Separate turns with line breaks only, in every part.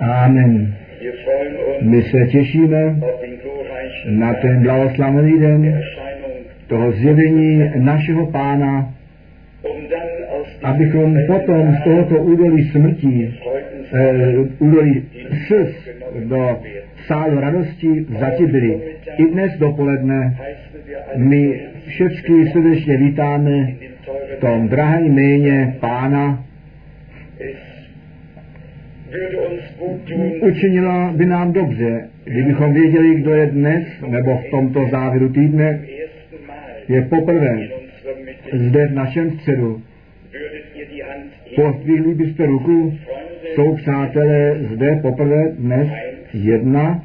Amen. My se těšíme na ten blahoslavený den toho zjevení našeho pána, abychom potom z tohoto údolí smrti, eh, údolí slz do sálu radosti vzati byli. I dnes dopoledne my všechny srdečně vítáme v tom drahém jméně pána. Učinilo by nám dobře, kdybychom věděli, kdo je dnes, nebo v tomto závěru týdne, je poprvé zde v našem středu. Pozdvihli byste ruku, jsou přátelé zde poprvé dnes jedna,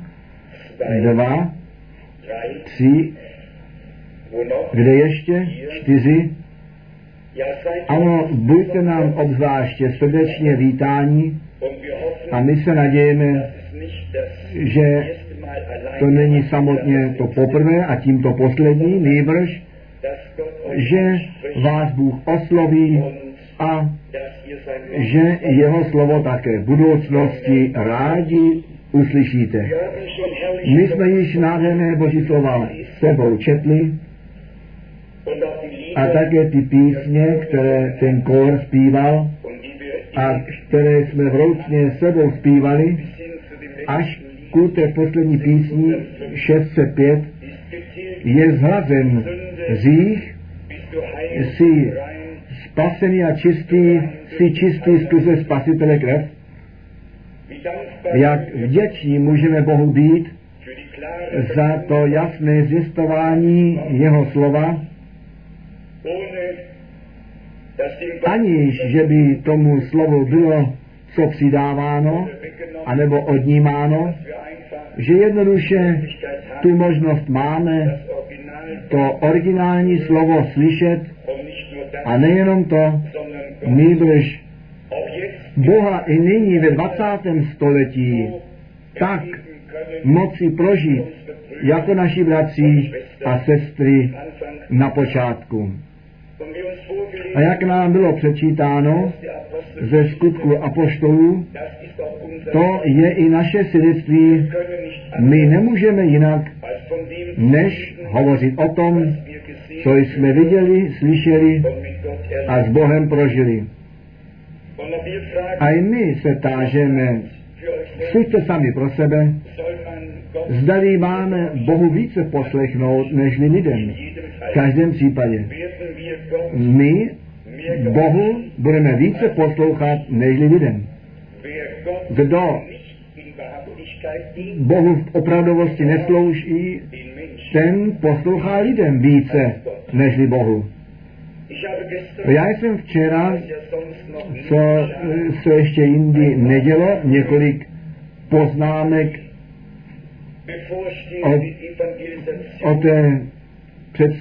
dva, tři, kde ještě? Čtyři. Ano, buďte nám obzvláště srdečně vítání a my se nadějeme, že to není samotně to poprvé a tím to poslední, nejbrž, že vás Bůh osloví a že jeho slovo také v budoucnosti rádi uslyšíte. My jsme již nádherné boží slova sebou četli a také ty písně, které ten kór zpíval a které jsme vroucně sebou zpívali, až ku té poslední písni 605 je zhlazen hřích, jsi spasený a čistý, jsi čistý skrze spasitele krev. Jak vděční můžeme Bohu být za to jasné zjistování jeho slova, aniž, že by tomu slovu bylo co přidáváno, anebo odnímáno, že jednoduše tu možnost máme to originální slovo slyšet a nejenom to, nýbrž Boha i nyní ve 20. století tak moci prožít jako naši bratři a sestry na počátku. A jak nám bylo přečítáno ze skutku apoštolů, to je i naše svědectví. My nemůžeme jinak, než hovořit o tom, co jsme viděli, slyšeli a s Bohem prožili. A i my se tážeme, suďte sami pro sebe, zdali máme Bohu více poslechnout, než lidem. V každém případě. My Bohu budeme více poslouchat, než lidem. Kdo Bohu v opravdovosti neslouží, ten poslouchá lidem více, než Bohu. Já jsem včera, co se ještě jindy nedělo, několik poznámek o, o té, před,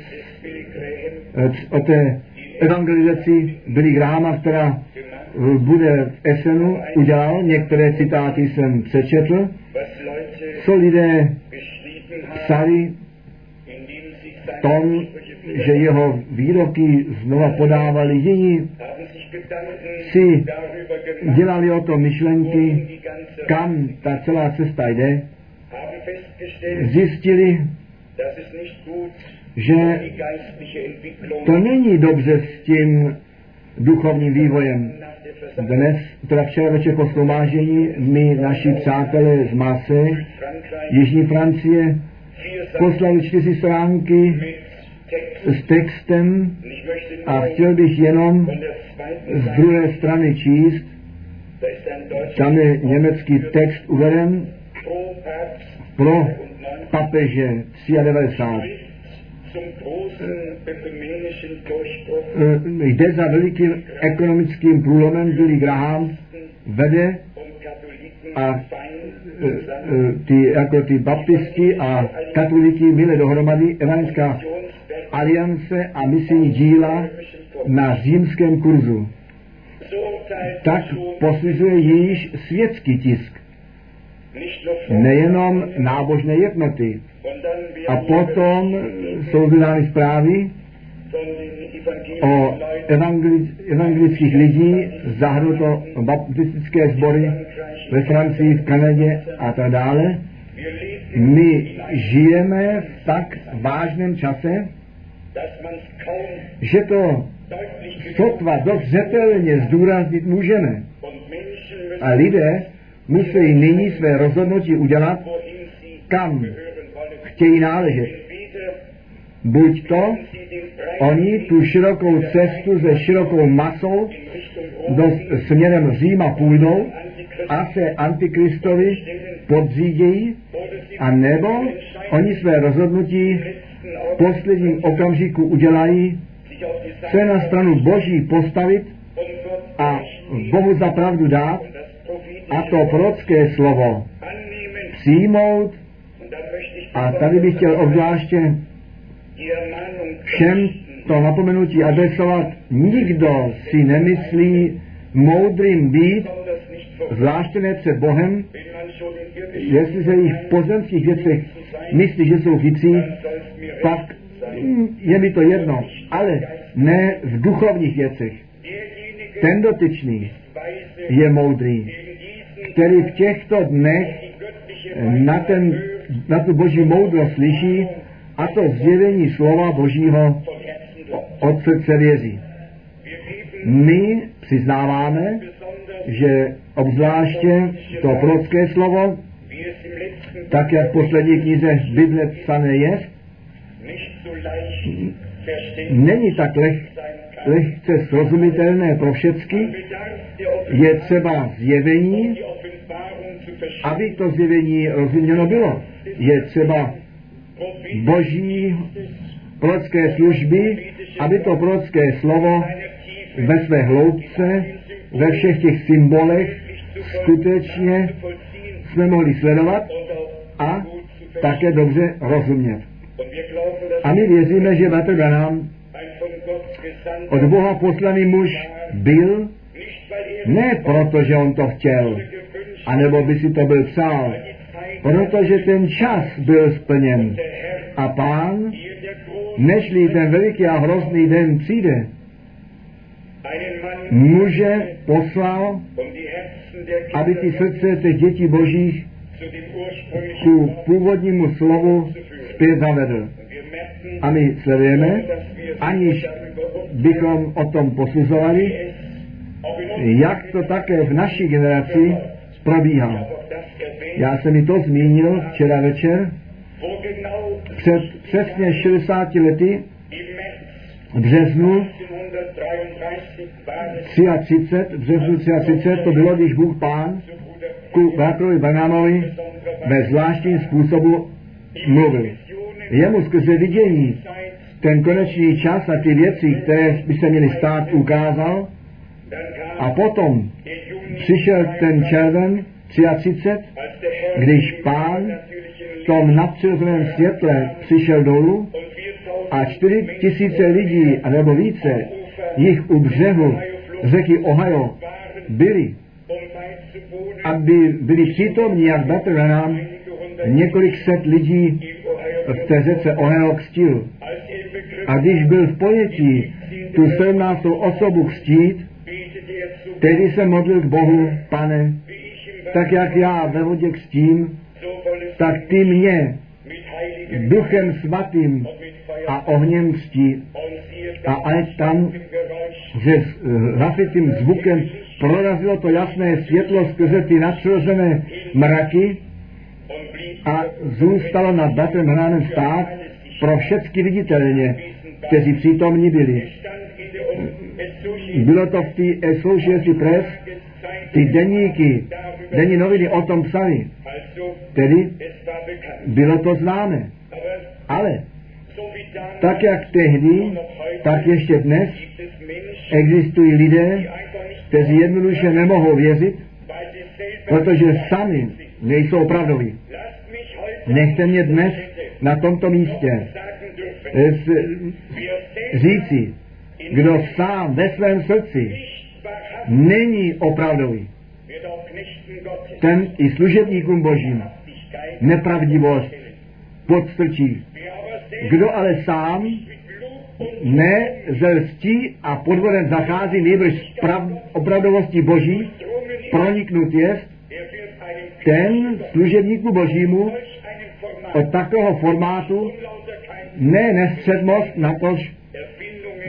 o té evangelizaci Billy Grahama, která bude v Essenu, udělal. Některé citáty jsem přečetl, co lidé psali v tom, že jeho výroky znova podávali jiní, si dělali o to myšlenky, kam ta celá cesta jde, zjistili, že to není dobře s tím duchovním vývojem. Dnes, teda včera večer po slomážení, my, naši přátelé z Mase, Jižní Francie, poslali čtyři stránky s textem a chtěl bych jenom z druhé strany číst, tam je německý text uveden pro papeže 93. Jde za velikým ekonomickým průlomem, Billy Graham vede a ty, jako ty baptisti a katoliky byly dohromady evangelická aliance a misijní díla na římském kurzu. Tak posuzuje již světský tisk. Nejenom nábožné jednoty. A potom jsou vydány zprávy o evangeli- evangelických lidí, zahrnuto baptistické sbory ve Francii, v Kanadě a tak dále. My žijeme v tak vážném čase, že to sotva dost zřetelně zdůraznit můžeme. A lidé musí nyní své rozhodnutí udělat, kam chtějí náležet. Buď to oni tu širokou cestu se širokou masou do směrem Říma půjdou a se Antikristovi podřídějí, a nebo oni své rozhodnutí v posledním okamžiku udělají, se na stranu Boží postavit a Bohu za pravdu dát a to prorocké slovo přijmout a tady bych chtěl obzvláště všem to napomenutí adresovat. Nikdo si nemyslí moudrým být, zvláště ne před Bohem, jestli se jich v pozemských věcech myslí, že jsou chytří, pak je mi to jedno, ale ne v duchovních věcech. Ten dotyčný je moudrý, který v těchto dnech na, ten, na tu boží moudrost slyší a to zjevení slova božího od srdce věří. My přiznáváme, že obzvláště to prorocké slovo, tak jak v poslední knize Bible psané je, není tak leh, lehce srozumitelné pro všecky, je třeba zjevení, aby to zjevení rozuměno bylo. Je třeba boží prorocké služby, aby to prorocké slovo ve své hloubce, ve všech těch symbolech skutečně jsme mohli sledovat a také dobře rozumět. A my věříme, že Vatr Branham od Boha poslaný muž byl, ne proto, že on to chtěl, anebo by si to byl přál, protože ten čas byl splněn. A pán, nežli ten veliký a hrozný den přijde, muže poslal, aby ty srdce těch dětí božích ku původnímu slovu zpět zavedl. A my sledujeme, aniž bychom o tom posuzovali, jak to také v naší generaci probíhá. Já jsem mi to zmínil včera večer, před přesně 60 lety v březnu 33, v březnu 33, to bylo, když Bůh Pán ku Vátrovi Banámovi ve zvláštním způsobu mluvil. Jemu skrze vidění ten konečný čas a ty věci, které by se měly stát, ukázal a potom přišel ten červen 33, když pán v tom nadpřirozeném světle přišel dolů a čtyři tisíce lidí, nebo více, jich u břehu řeky Ohio byli, aby byli přítomní, jak Dr. Ranam několik set lidí v té řece Ohio křtil. A když byl v pojetí tu 17. osobu křtít, tedy se modlil k Bohu, pane, tak jak já ve vodě křtím, tak ty mě duchem svatým a ohněm křtí. A ať tam že s hlasitým zvukem prorazilo to jasné světlo skrze ty nadpřirozené mraky a zůstalo nad datem hránem stát pro všechny viditelně, kteří přítomní byli. Bylo to v té Associated Press, ty deníky, denní noviny o tom psali. Tedy bylo to známe. Ale tak jak tehdy, tak ještě dnes existují lidé, kteří jednoduše nemohou věřit, protože sami nejsou opravdoví. Nechte mě dnes na tomto místě říci, kdo sám ve svém srdci není opravdový, ten i služebníkům božím nepravdivost podstrčí. Kdo ale sám Ne ze lstí a podvodem zachází nejbrž s prav- opravdovostí Boží, proniknut jest, ten služebníku Božímu od takového formátu ne nestředmost, natož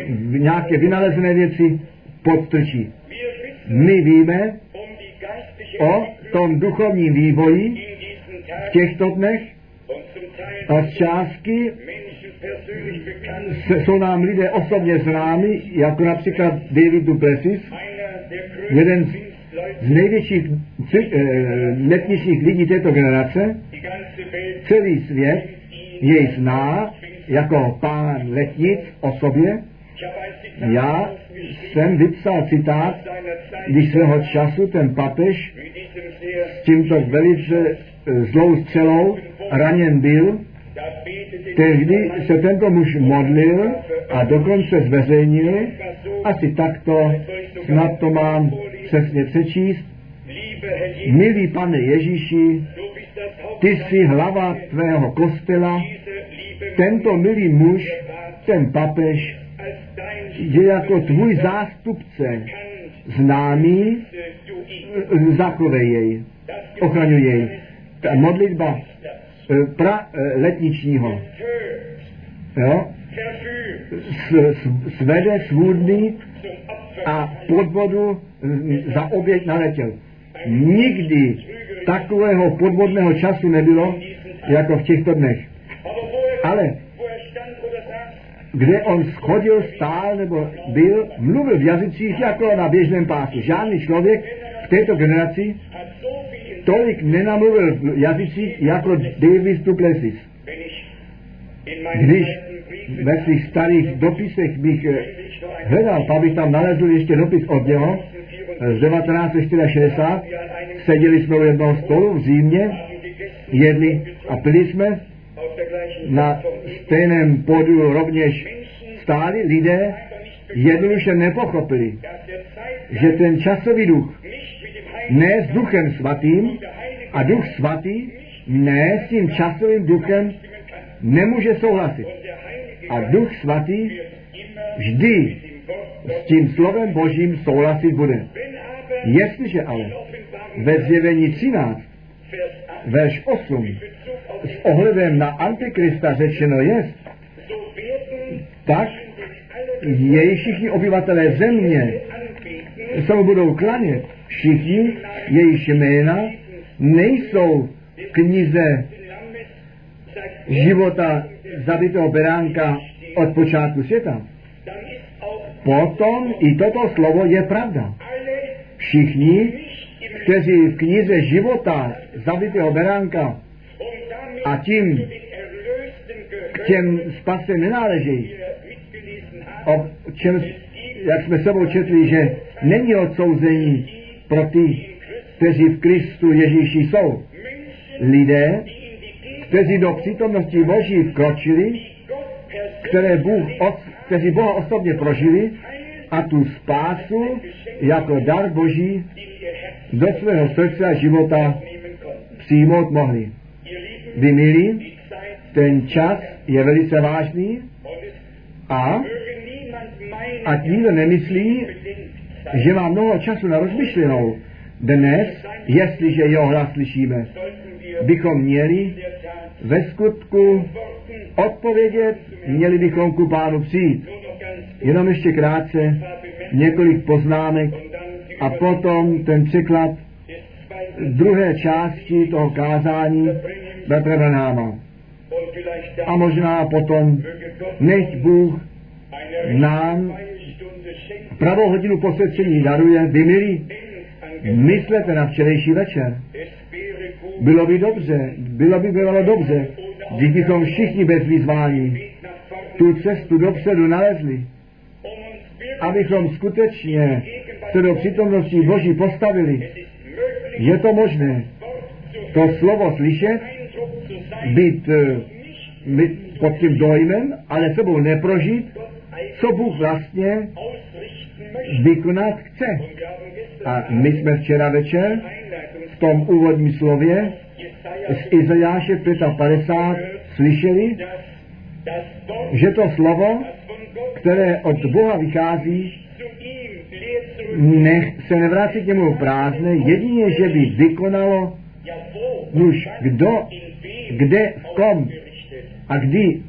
v nějaké vynalezené věci podstrčí. My víme o tom duchovním vývoji v těchto dnech a z částky jsou nám lidé osobně známi, jako například David Duplessis, jeden z, největších eh, letničních lidí této generace, celý svět jej zná jako pán letnic o sobě. Já jsem vypsal citát, když svého času ten papež s tímto velice eh, zlou střelou raněn byl, tehdy se tento muž modlil a dokonce zveřejnil, asi takto, snad to mám přesně přečíst, milý pane Ježíši, ty jsi hlava tvého kostela, tento milý muž, ten papež, je jako tvůj zástupce známý, zachovej jej, ochraňuj jej. Ta modlitba eh, pra eh, letničního, jo, s, s, svede svůdný a podvodu eh, za oběť naletěl. Nikdy takového podvodného času nebylo, jako v těchto dnech. Ale kde on schodil, stál nebo byl, mluvil v jazycích jako na běžném pásu. Žádný člověk v této generaci tolik nenamluvil v jazycích jako Davis Duplessis. Když ve svých starých dopisech bych eh, hledal, pak bych tam nalezl ještě dopis od něho eh, z 1964, seděli jsme u jednoho stolu v Římě, jedli a pili jsme, na stejném pódiu rovněž stáli lidé, jednoduše nepochopili, že ten časový duch ne s duchem svatým a duch svatý ne s tím časovým duchem nemůže souhlasit. A duch svatý vždy s tím slovem božím souhlasit bude. Jestliže ale ve zjevení 13, verš 8, s ohledem na Antikrista řečeno jest, tak jej všichni obyvatelé země se budou klanět. Všichni, jejichž jména nejsou v knize života zabitého beránka od počátku světa. Potom i toto slovo je pravda. Všichni, kteří v knize života zabitého beránka a tím k těm spase nenáleží, o čem, jak jsme sebou četli, že není odsouzení pro ty, kteří v Kristu Ježíši jsou. Lidé, kteří do přítomnosti Boží vkročili, které Bůh, kteří Boha osobně prožili a tu spásu jako dar Boží do svého srdce a života přijmout mohli. Vy milí, ten čas je velice vážný a ať nikdo nemyslí, že má mnoho času na rozmyšlenou. Dnes, jestliže jeho hlas slyšíme, bychom měli ve skutku odpovědět, měli bychom ku pánu přijít. Jenom ještě krátce několik poznámek a potom ten překlad druhé části toho kázání Petra Branáma. A možná potom, nech Bůh nám pravou hodinu posvěcení daruje, vy milí, myslete na včerejší večer. Bylo by dobře, bylo by bylo dobře, když bychom všichni bez vyzvání tu cestu dopředu nalezli, abychom skutečně se do přítomnosti Boží postavili. Je to možné to slovo slyšet, být, eh, být pod tím dojmem, ale sebou neprožít, co Bůh vlastně vykonat chce. A my jsme včera večer v tom úvodním slově z Izajáše 55 slyšeli, že to slovo, které od Boha vychází, nech se nevrátí k němu prázdné, jedině, že by vykonalo už kdo, kde, v kom a kdy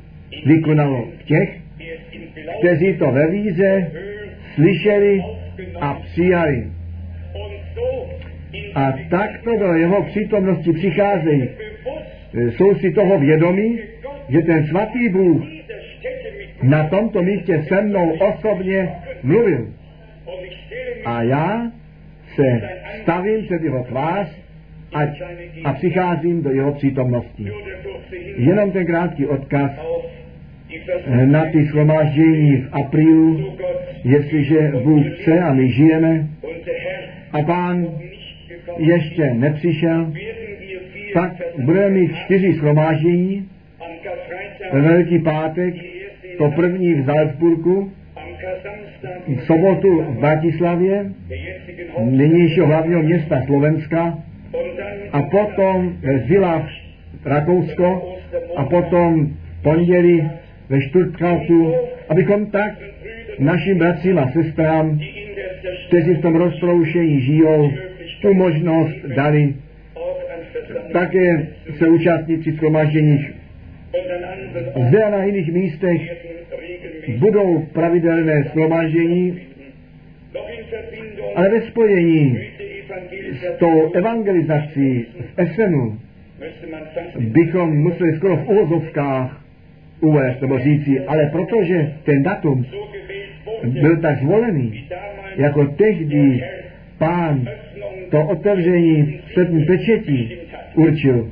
vykonalo v těch, kteří to ve víze slyšeli a přijali. A takto do jeho přítomnosti přicházejí. Jsou si toho vědomí, že ten svatý Bůh na tomto místě se mnou osobně mluvil. A já se stavím před jeho tvář a, a přicházím do jeho přítomnosti. Jenom ten krátký odkaz na ty shromáždění v aprílu, jestliže Bůh chce a my žijeme a pán ještě nepřišel, tak budeme mít čtyři shromáždění. Velký pátek, to první v Salzburgu, v sobotu v Bratislavě, nynějšího hlavního města Slovenska, a potom Zilách Rakousko a potom pondělí ve Stuttgartu, abychom tak našim bratřím a sestrám, kteří v tom roztroušení žijou, tu možnost dali také se účastnit při schromažděních. Zde a na jiných místech budou pravidelné schromaždění, ale ve spojení s tou evangelizací v Esenu bychom museli skoro v uvozovkách uvést nebo říci, ale protože ten datum byl tak zvolený, jako tehdy pán to otevření sedm pečetí určil.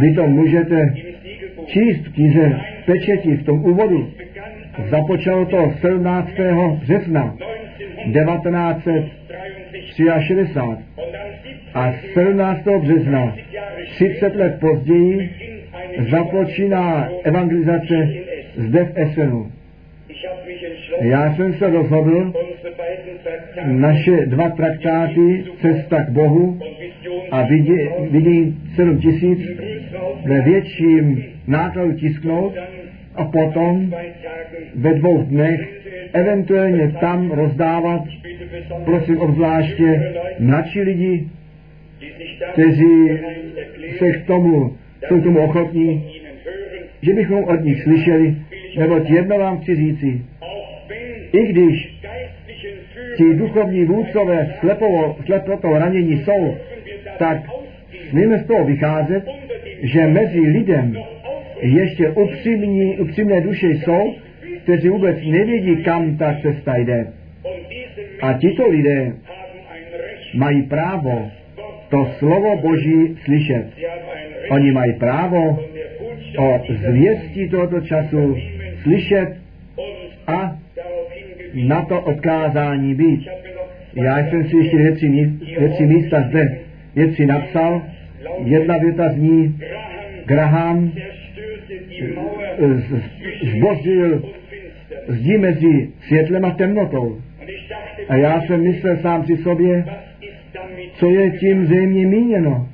Vy to můžete číst v knize pečetí v tom úvodu. Započalo to 17. března 1963 a 17. března 30 let později započíná evangelizace zde v Esenu. Já jsem se rozhodl naše dva traktáty Cesta k Bohu a vidí, vidí 7 tisíc ve větším nákladu tisknout a potom ve dvou dnech eventuálně tam rozdávat, prosím obzvláště mladší lidi, kteří se k tomu, jsou k tomu ochotní, že bychom od nich slyšeli, neboť jedno vám chci říci, i když ti duchovní vůdcové slepovo, slepoto ranění jsou, tak smíme z toho vycházet, že mezi lidem ještě upřímní, upřímné duše jsou, kteří vůbec nevědí, kam ta cesta jde. A tito lidé mají právo to slovo Boží slyšet. Oni mají právo o zvěstí tohoto času slyšet a na to odkázání být. Já jsem si ještě věci, věci místa zde věci napsal. Jedna věta zní, Graham zbořil zdi mezi světlem a temnotou. A já jsem myslel sám si sobě, co je tím zřejmě míněno.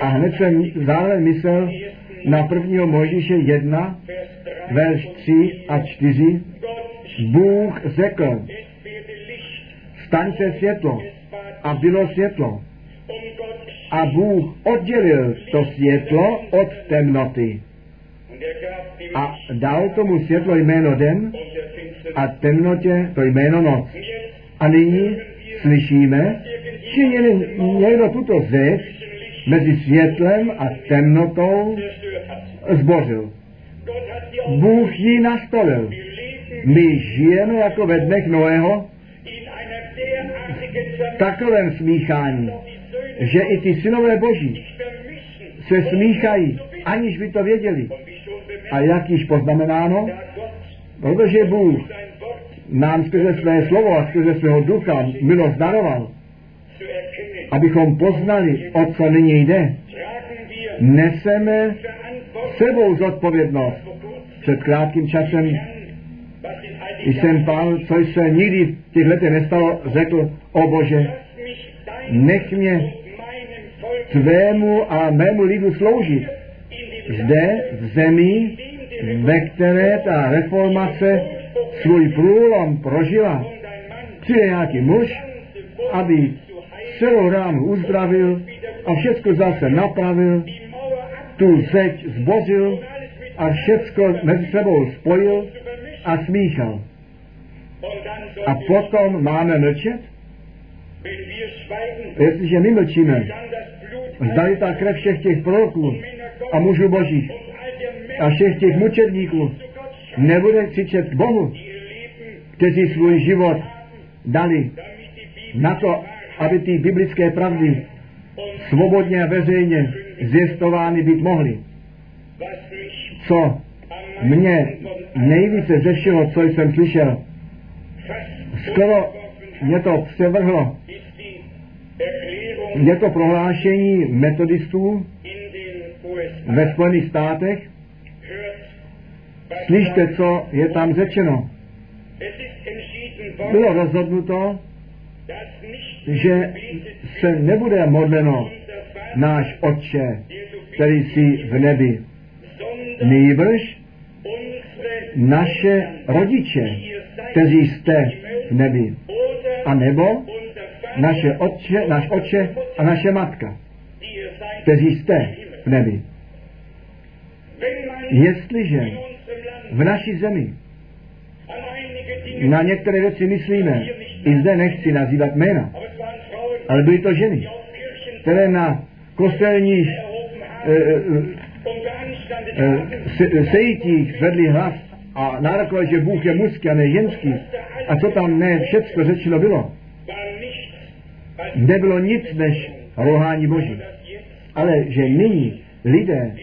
A hned jsem zále myslel na prvního Mojžíše 1, verš 3 a 4. Bůh řekl, staň se světlo. A bylo světlo. A Bůh oddělil to světlo od temnoty. A dal tomu světlo jméno den a temnotě to jméno noc. A nyní slyšíme, že někdo tuto zeď mezi světlem a temnotou zbořil. Bůh ji nastolil. My žijeme jako ve dnech Noého v takovém smíchání, že i ty synové boží se smíchají, aniž by to věděli. A jak již poznamenáno, protože Bůh nám skrze své slovo a skrze svého ducha milost daroval, abychom poznali, o co nyní jde, neseme sebou zodpovědnost. Před krátkým časem jsem pán, co se nikdy v těch letech nestalo, řekl, o Bože, nech mě tvému a mému lidu sloužit. Zde, v zemi, ve které ta reformace svůj průlom prožila, přijde nějaký muž, aby celou ránu uzdravil a všechno zase napravil, tu zeď zbořil a všecko mezi sebou spojil a smíchal. A potom máme mlčet? Jestliže my mlčíme, zdali ta krev všech těch proroků a mužů božích a všech těch mučedníků nebude křičet k Bohu, kteří svůj život dali na to, aby ty biblické pravdy svobodně a veřejně zjistovány být mohly. Co mě nejvíce ze všeho, co jsem slyšel, skoro mě to převrhlo. Je to prohlášení metodistů ve Spojených státech. Slyšte, co je tam řečeno. Bylo rozhodnuto, že se nebude modleno náš Otče, který jsi v nebi. Nýbrž naše rodiče, kteří jste v nebi. A nebo naše otče, náš otče a naše matka, kteří jste v nebi. Jestliže v naší zemi na některé věci myslíme, i zde nechci nazývat jména, ale byly to ženy, které na kostelních e, e, e, sejtích zvedli hlas a nárokovali, že Bůh je mužský a ne ženský. A co tam ne všecko řečeno bylo? Nebylo nic než rohání Boží. Ale že nyní lidé,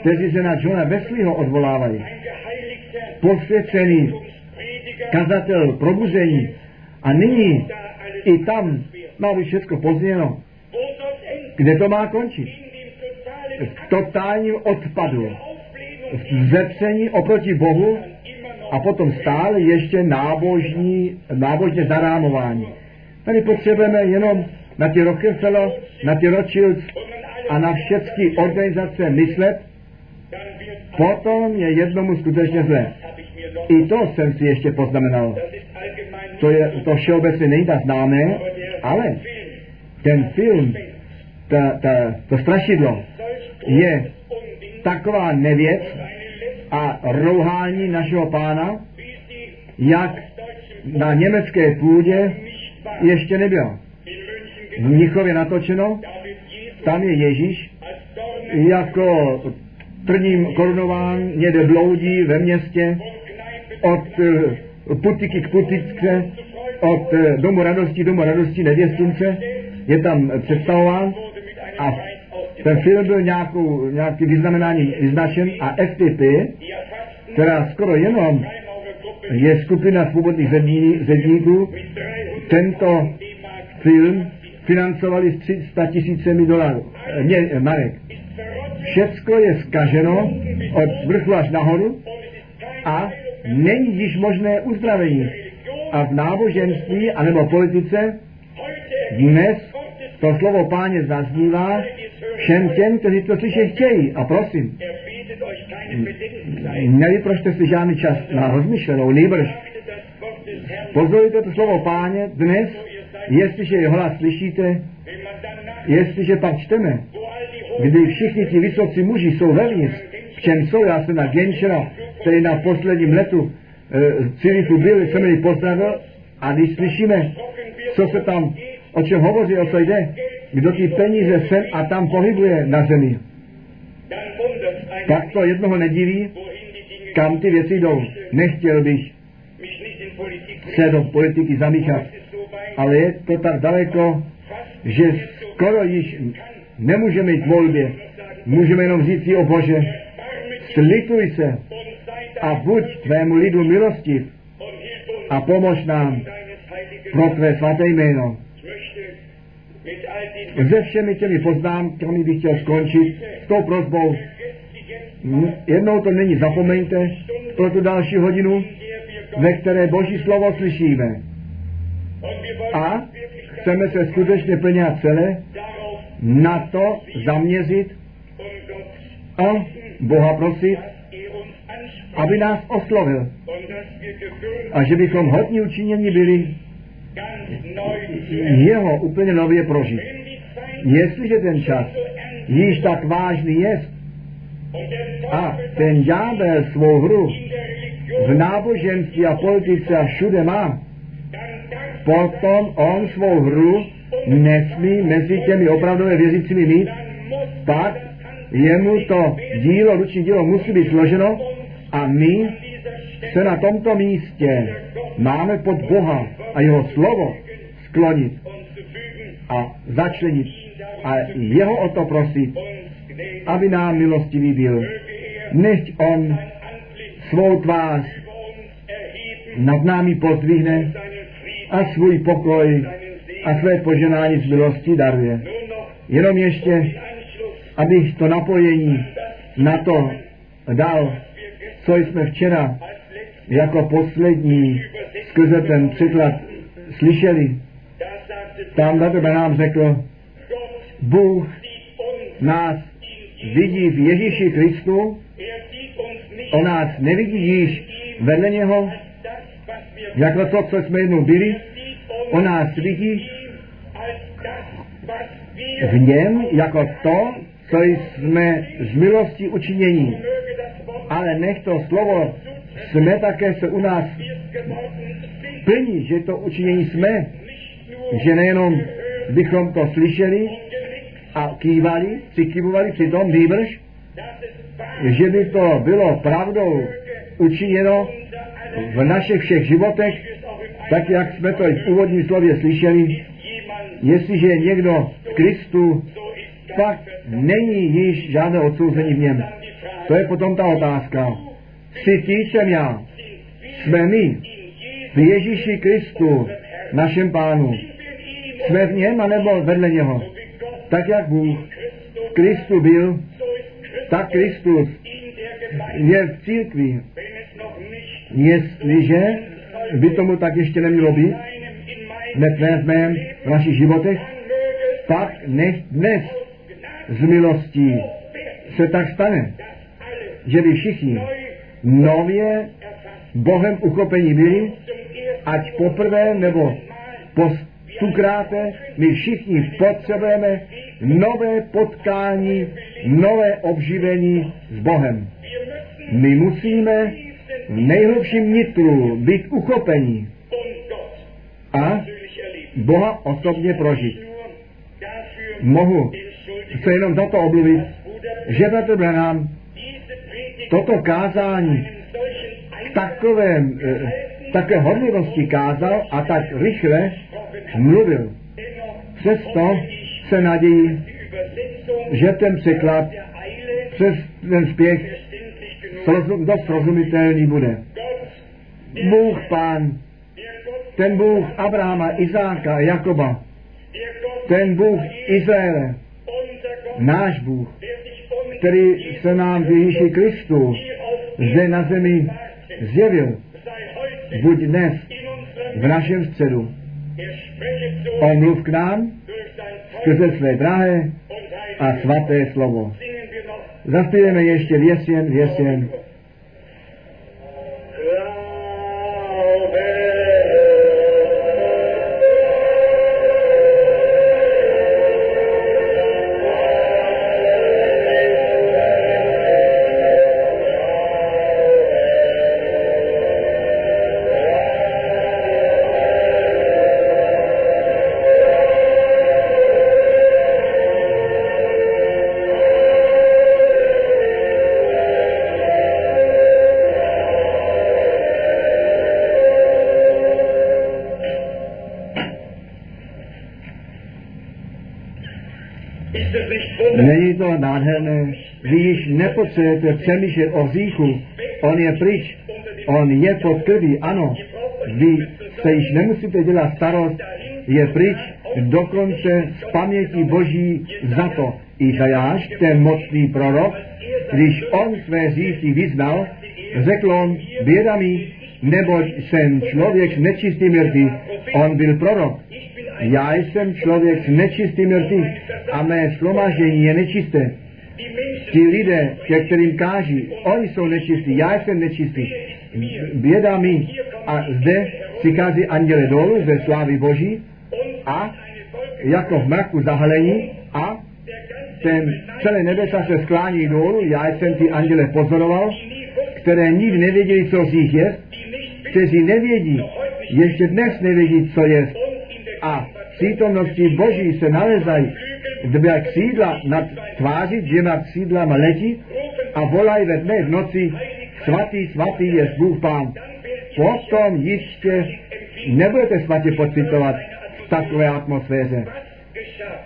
kteří se na Johna Wesleyho odvolávají, posvěcený kazatel probuzení a nyní i tam má být všechno pozděno. Kde to má končit? V totálním odpadu, v zepření oproti Bohu a potom stále ještě nábožní, nábožně zarámování. Tady potřebujeme jenom na ty Rockefeller, na ty Rothschilds a na všechny organizace myslet, potom je jednomu skutečně zle. I to jsem si ještě poznamenal. To je to všeobecně nejda známé, ale ten film, ta, ta, to strašidlo, je taková nevěc a rouhání našeho pána, jak na německé půdě ještě nebylo. V Mnichově natočeno, tam je Ježíš jako trním korunován někde bloudí ve městě od uh, putiky k putičce, od uh, domu radosti domu radosti nevěstunce, je tam představován a ten film byl nějakou, nějaký vyznamenání vyznačen a FTP, která skoro jenom je skupina svobodných zedníků, tento film financovali s 300 tisícemi dolarů, ne, marek. Všecko je skaženo od vrchu až nahoru a není již možné uzdravení. A v náboženství anebo politice dnes to slovo páně zaznívá všem těm, kteří to slyšet chtějí. A prosím, nevyprošte si žádný čas na rozmyšlenou, nejbrž. Pozorujte to slovo páně dnes, jestliže jeho hlas slyšíte, jestliže pak čteme, kdy všichni ti vysocí muži jsou vevnitř, v čem jsou, já jsem na Genčera, který na posledním letu e, Cirifu byl, jsem ji pozdravil a když slyšíme, co se tam, o čem hovoří, o co jde, kdo ty peníze sem a tam pohybuje na zemi, tak to jednoho nediví, kam ty věci jdou. Nechtěl bych se do politiky zamíchat, ale je to tak daleko, že skoro již nemůžeme jít volbě. Můžeme jenom říct si o Bože, slituj se a buď tvému lidu milostiv a pomož nám pro tvé svaté jméno. Se všemi těmi poznámkami bych chtěl skončit s tou prozbou. Jednou to není, zapomeňte, pro tu další hodinu, ve které Boží slovo slyšíme. A chceme se skutečně plně a celé na to zaměřit a Boha prosit, aby nás oslovil a že bychom hodní učinění byli jeho úplně nově prožít. Jestliže ten čas již tak vážný je a ten ďábel svou hru v náboženství a politice a všude má, potom on svou hru nesmí mezi těmi opravdově věřícími mít, pak jemu to dílo, ruční dílo musí být složeno a my se na tomto místě máme pod Boha a jeho slovo sklonit a začlenit a jeho o to prosit, aby nám milostivý byl. Nechť on svou tvář nad námi pozdvihne a svůj pokoj a své poženání z milosti daruje. Jenom ještě, abych to napojení na to dal, co jsme včera jako poslední skrze ten překlad slyšeli. Tam Dr. nám řekl, Bůh nás vidí v Ježíši Kristu, on nás nevidí již vedle něho, jako to, co jsme jednou byli, on nás vidí v něm jako to, co jsme z milosti učinění. Ale nech to slovo jsme také se u nás plní, že to učinění jsme, že nejenom bychom to slyšeli a kývali, přikývovali při tom nýbrž, že by to bylo pravdou učiněno v našich všech životech, tak jak jsme to i v úvodním slově slyšeli, jestliže je někdo v Kristu, pak není již žádné odsouzení v něm. To je potom ta otázka. Jsi ty jsem já. Jsme my v Ježíši Kristu, našem pánu. Jsme v něm, anebo vedle něho. Tak jak Bůh v Kristu byl, tak Kristus je v církvi. Jestliže by tomu tak ještě nemělo být, hned v mém, v našich životech, pak nech dnes z milostí se tak stane, že by všichni nově Bohem uchopení byli, ať poprvé nebo po stukráte, my všichni potřebujeme nové potkání, nové obživení s Bohem. My musíme nejhlubším nitru být uchopení a Boha osobně prožít. Mohu se jenom za to obluvit, že Petr Branham toto kázání k takovém, eh, také hodlivosti kázal a tak rychle mluvil. Přesto se nadějí, že ten překlad přes ten spěch dost srozumitelný bude. Bůh Pán, ten Bůh Abrahama, Izáka Jakoba, ten Bůh Izraele, náš Bůh, který se nám v Ježíši Kristu zde na zemi zjevil, buď dnes v našem středu. On mluv k nám skrze své drahé a svaté slovo. Zaspějeme ještě věsěn, věsěn. To nádherné, již nepotřebujete přemýšlet o hříchu, on je pryč, on je pod krví, ano, vy se již nemusíte dělat starost, je pryč, dokonce z paměti Boží za to. Izajáš, ten mocný prorok, když on své hříchy vyznal, řekl on, běda mi, neboť jsem člověk nečistý mrtvý. On byl prorok. Já jsem člověk nečistý mrtvý a mé slomažení je nečisté. Ti lidé, ke kterým káží, oni jsou nečistí, já jsem nečistý. Běda mi. A zde přichází anděle dolů ze slávy Boží a jako v mraku zahalení a ten celé nebesa se sklání dolů, já jsem ty anděle pozoroval, které nikdy nevěděli, co z nich je, kteří nevědí, ještě dnes nevědí, co je. A přítomnosti Boží se nalezají dvě křídla nad tváří, dvěma křídlama letí a volají ve dne v noci, svatý, svatý je Bůh Pán. Potom jistě nebudete svatě pocitovat v takové atmosféře.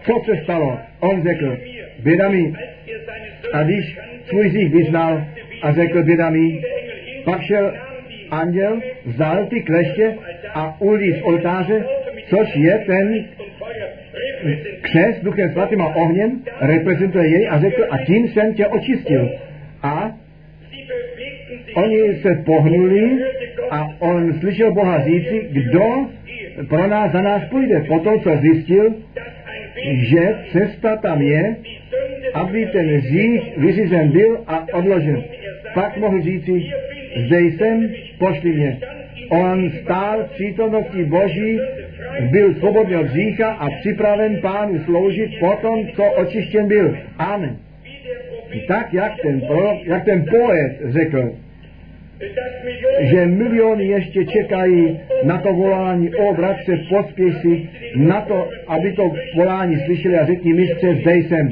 Co se stalo? On řekl, běda mi. A když svůj zích vyznal a řekl běda mi, pak šel anděl, vzal ty kleště a ulí z oltáře, což je ten křes duchem svatým a ohněm, reprezentuje jej a řekl, a tím jsem tě očistil. A oni se pohnuli a on slyšel Boha říci, kdo pro nás za nás půjde. Potom co zjistil, že cesta tam je, aby ten řích vyřízen byl a odložen. Pak mohl říci, zde jsem, pošli mě. On stál v přítomnosti Boží, byl svobodný od a připraven pánu sloužit potom, co očištěn byl. Amen. Tak, jak ten, prorok, jak ten poet řekl, že miliony ještě čekají na to volání, o bratře, pospěš si na to, aby to volání slyšeli a řekni, mistře, zde jsem.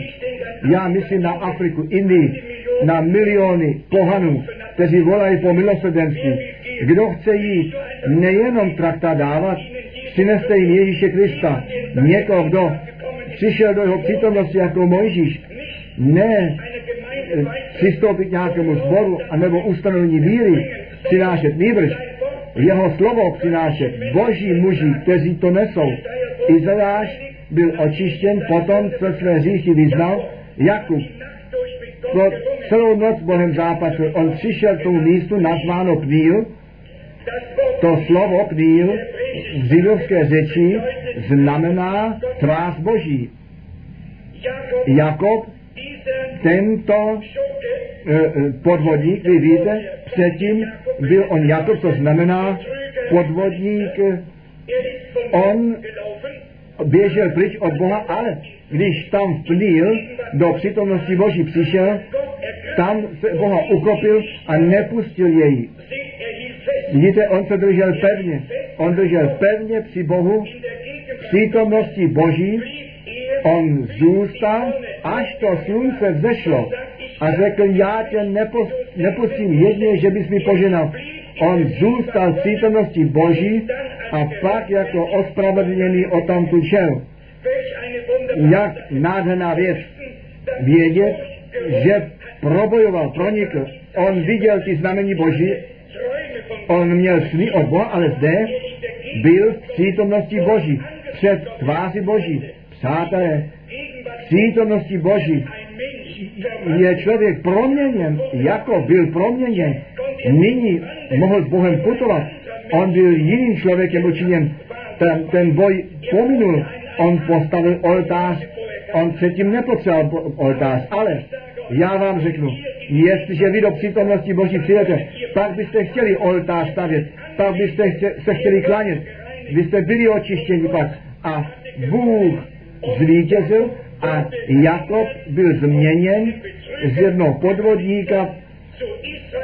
Já myslím na Afriku, Indii, na miliony pohanů, kteří volají po milosrdenství. Kdo chce jít nejenom trakta dávat, přineste jim Ježíše Krista, někoho, kdo přišel do jeho přítomnosti jako Mojžíš, ne přistoupit nějakému sboru anebo ustanovení víry, přinášet nýbrž, jeho slovo přinášet boží muži, kteří to nesou. Izajáš byl očištěn potom, co své říchy vyznal, Jakub to celou noc Bohem zápasil. On přišel k tomu místu nazváno Pníl, to slovo Pníl v židovské řeči znamená tvář Boží. Jakob tento e, podvodník, vy víte, předtím byl on Jakob, to znamená podvodník, on běžel pryč od Boha, ale když tam vplýl do přítomnosti Boží přišel, tam se Boha ukopil a nepustil jej. Vidíte, on se držel pevně. On držel pevně při Bohu, přítomnosti Boží. On zůstal, až to slunce vzešlo. A řekl, já tě nepustím jedně, že bys mi poženal. On zůstal v přítomnosti Boží a pak jako ospravedlněný o tam tu šel. Jak nádherná věc vědět, že probojoval, pronikl. On viděl ty znamení Boží, on měl sny od Boha, ale zde byl v přítomnosti Boží, před tváři Boží. Přátelé, v přítomnosti Boží je člověk proměněn, jako byl proměněn. Nyní mohl s Bohem putovat. On byl jiným člověkem učiněn. Ten, ten boj pominul. On postavil oltář. On předtím nepotřeboval oltář. Ale já vám řeknu, jestliže vy do přítomnosti Boží přijete, pak byste chtěli oltář stavět, pak byste chtě, se chtěli klanět, byste byli očištěni pak. A Bůh zvítězil a Jakob byl změněn z jednoho podvodníka v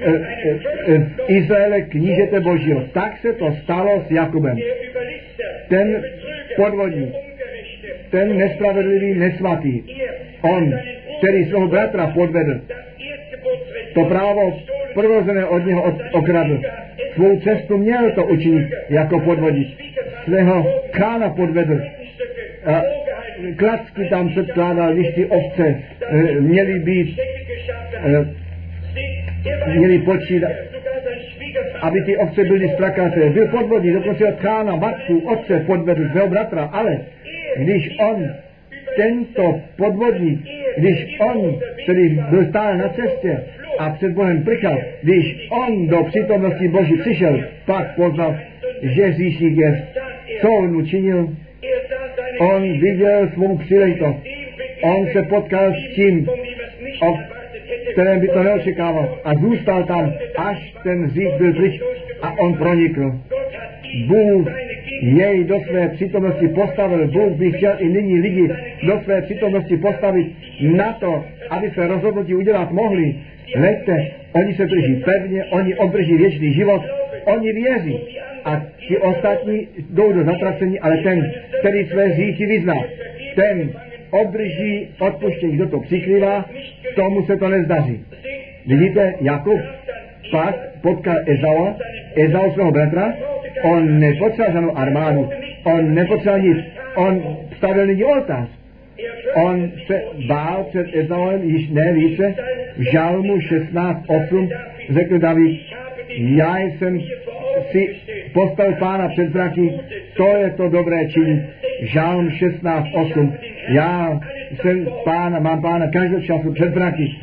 e, e, e, Izraele knížete Božího. Tak se to stalo s Jakubem. Ten podvodník, ten nespravedlivý, nesvatý, on, který svého bratra podvedl, to právo prvozené od něho okradl. Svou cestu měl to učinit jako podvodník. Svého krána podvedl. A klacky tam předkládal, když ty ovce e, měly být, e, měly počítat, aby ty ovce byly strakaté. Byl podvodník, dokonce od krána, matku, otce podvedl svého bratra, ale když on tento podvodník, když on, který byl stále na cestě a před Bohem prchal, když on do přítomnosti Boží přišel, pak poznal, že říšník je. Co on učinil? On viděl svou příležitost. On se potkal s tím, o kterém by to neočekával. A zůstal tam, až ten zík byl pryč a on pronikl. Bůh jej do své přítomnosti postavil. Bůh by chtěl i nyní lidi do své přítomnosti postavit na to, aby se rozhodnutí udělat mohli. Leďte, oni se drží pevně, oni obdrží věčný život, oni věří. A ti ostatní jdou do zatracení, ale ten, který své říchy vyzná, ten obdrží odpuštění, kdo to přikrývá, tomu se to nezdaří. Vidíte, Jakub pak potkal Ezaua, Ezau svého bratra, on nepotřeboval žádnou armádu, on nepotřeboval nic, on stavil nyní oltář. On se bál před Ezauem již ne více. V žalmu 16.8 řekl David, já jsem si postavil pána před zraky, to je to dobré činit. Žalm 16.8. Já jsem pána, mám pána každou času před zraky.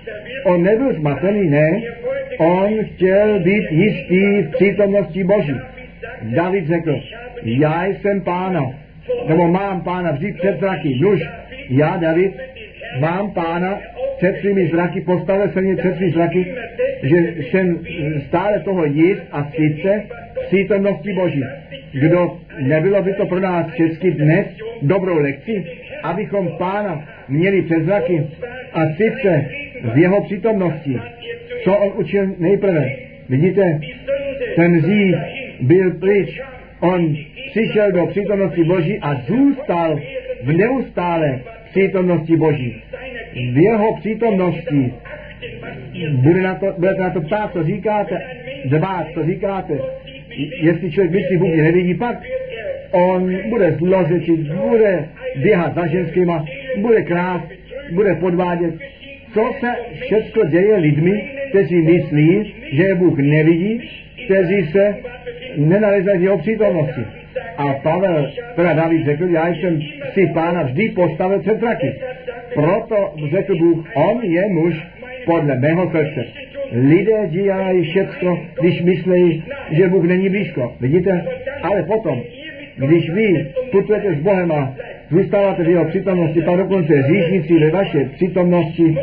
On nebyl zmatený, ne. On chtěl být jistý v přítomnosti Boží. David řekl, já jsem pána, nebo mám pána vždy před zraky. Nuž, já, David, mám pána před svými zraky, postavil jsem mě před svými zraky, že jsem stále toho jist a sice přítomnosti Boží. Kdo nebylo by to pro nás česky dnes dobrou lekci, abychom pána měli před zraky a sice v jeho přítomnosti. Co on učil nejprve? Vidíte, ten zí byl pryč, on přišel do přítomnosti Boží a zůstal v neustále přítomnosti Boží. V jeho přítomnosti bude na to, bude na to ptát, co říkáte, dbát, co říkáte. Jestli člověk myslí, Bůh nevidí, pak on bude zlořečit, bude běhat za ženskýma, bude krát, bude podvádět. Co se všechno děje lidmi, kteří myslí, že Bůh nevidí, kteří se nenalezají v jeho přítomnosti. A Pavel, teda David řekl, já jsem si pána vždy postavil před zraky. Proto řekl Bůh, on je muž podle mého srdce. Lidé dělají všechno, když myslí, že Bůh není blízko. Vidíte? Ale potom, když vy putujete s Bohem a zůstáváte v jeho přítomnosti, pak dokonce říšníci ve vaše přítomnosti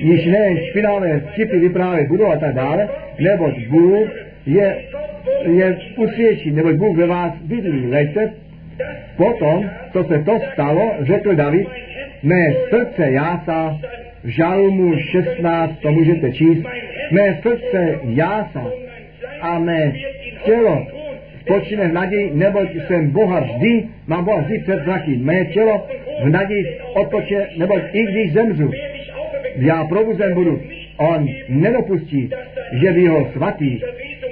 již ne špinavé vtipy vyprávět budou a tak dále, neboť Bůh je, je usvědčí, neboť Bůh ve vás bydlí. Leďte, potom, co se to stalo, řekl David, mé srdce jásá, v žalmu 16, to můžete číst, mé srdce jásá a mé tělo spočine v naději, neboť jsem Boha vždy, mám Boha vždy před zraky. Mé tělo v naději otoče, neboť i když zemřu, já probuzen budu. On nedopustí, že by jeho svatý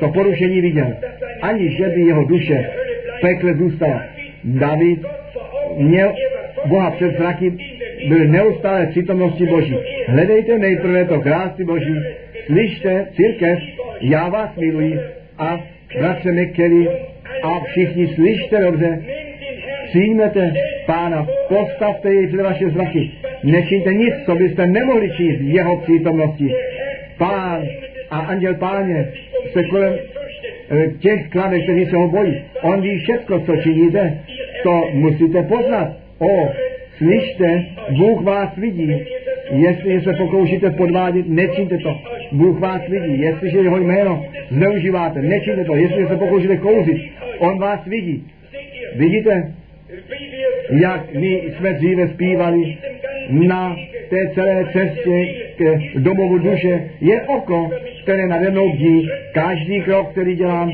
to porušení viděl, ani že by jeho duše v pekle zůstala. David měl Boha před zraky, byl neustále v přítomnosti Boží. Hledejte nejprve to krásy Boží, slyšte, církev, já vás miluji a bratře Mekeli a všichni slyšte dobře, přijmete pána, postavte jej před vaše zraky, nečiňte nic, co byste nemohli číst jeho přítomnosti. Pán a anděl páně se kolem e, těch klade, kteří se ho bojí. On ví všechno, co činíte, to musíte poznat. O, slyšte, Bůh vás vidí. Jestli se pokoušíte podvádět, nečiňte to. Bůh vás vidí. Jestliže jeho jméno zneužíváte, nečiňte to. Jestli se pokoušíte kouřit, on vás vidí. Vidíte, jak my jsme dříve zpívali na té celé cestě k domovu duše, je oko, které nade mnou bdí. Každý krok, který dělám,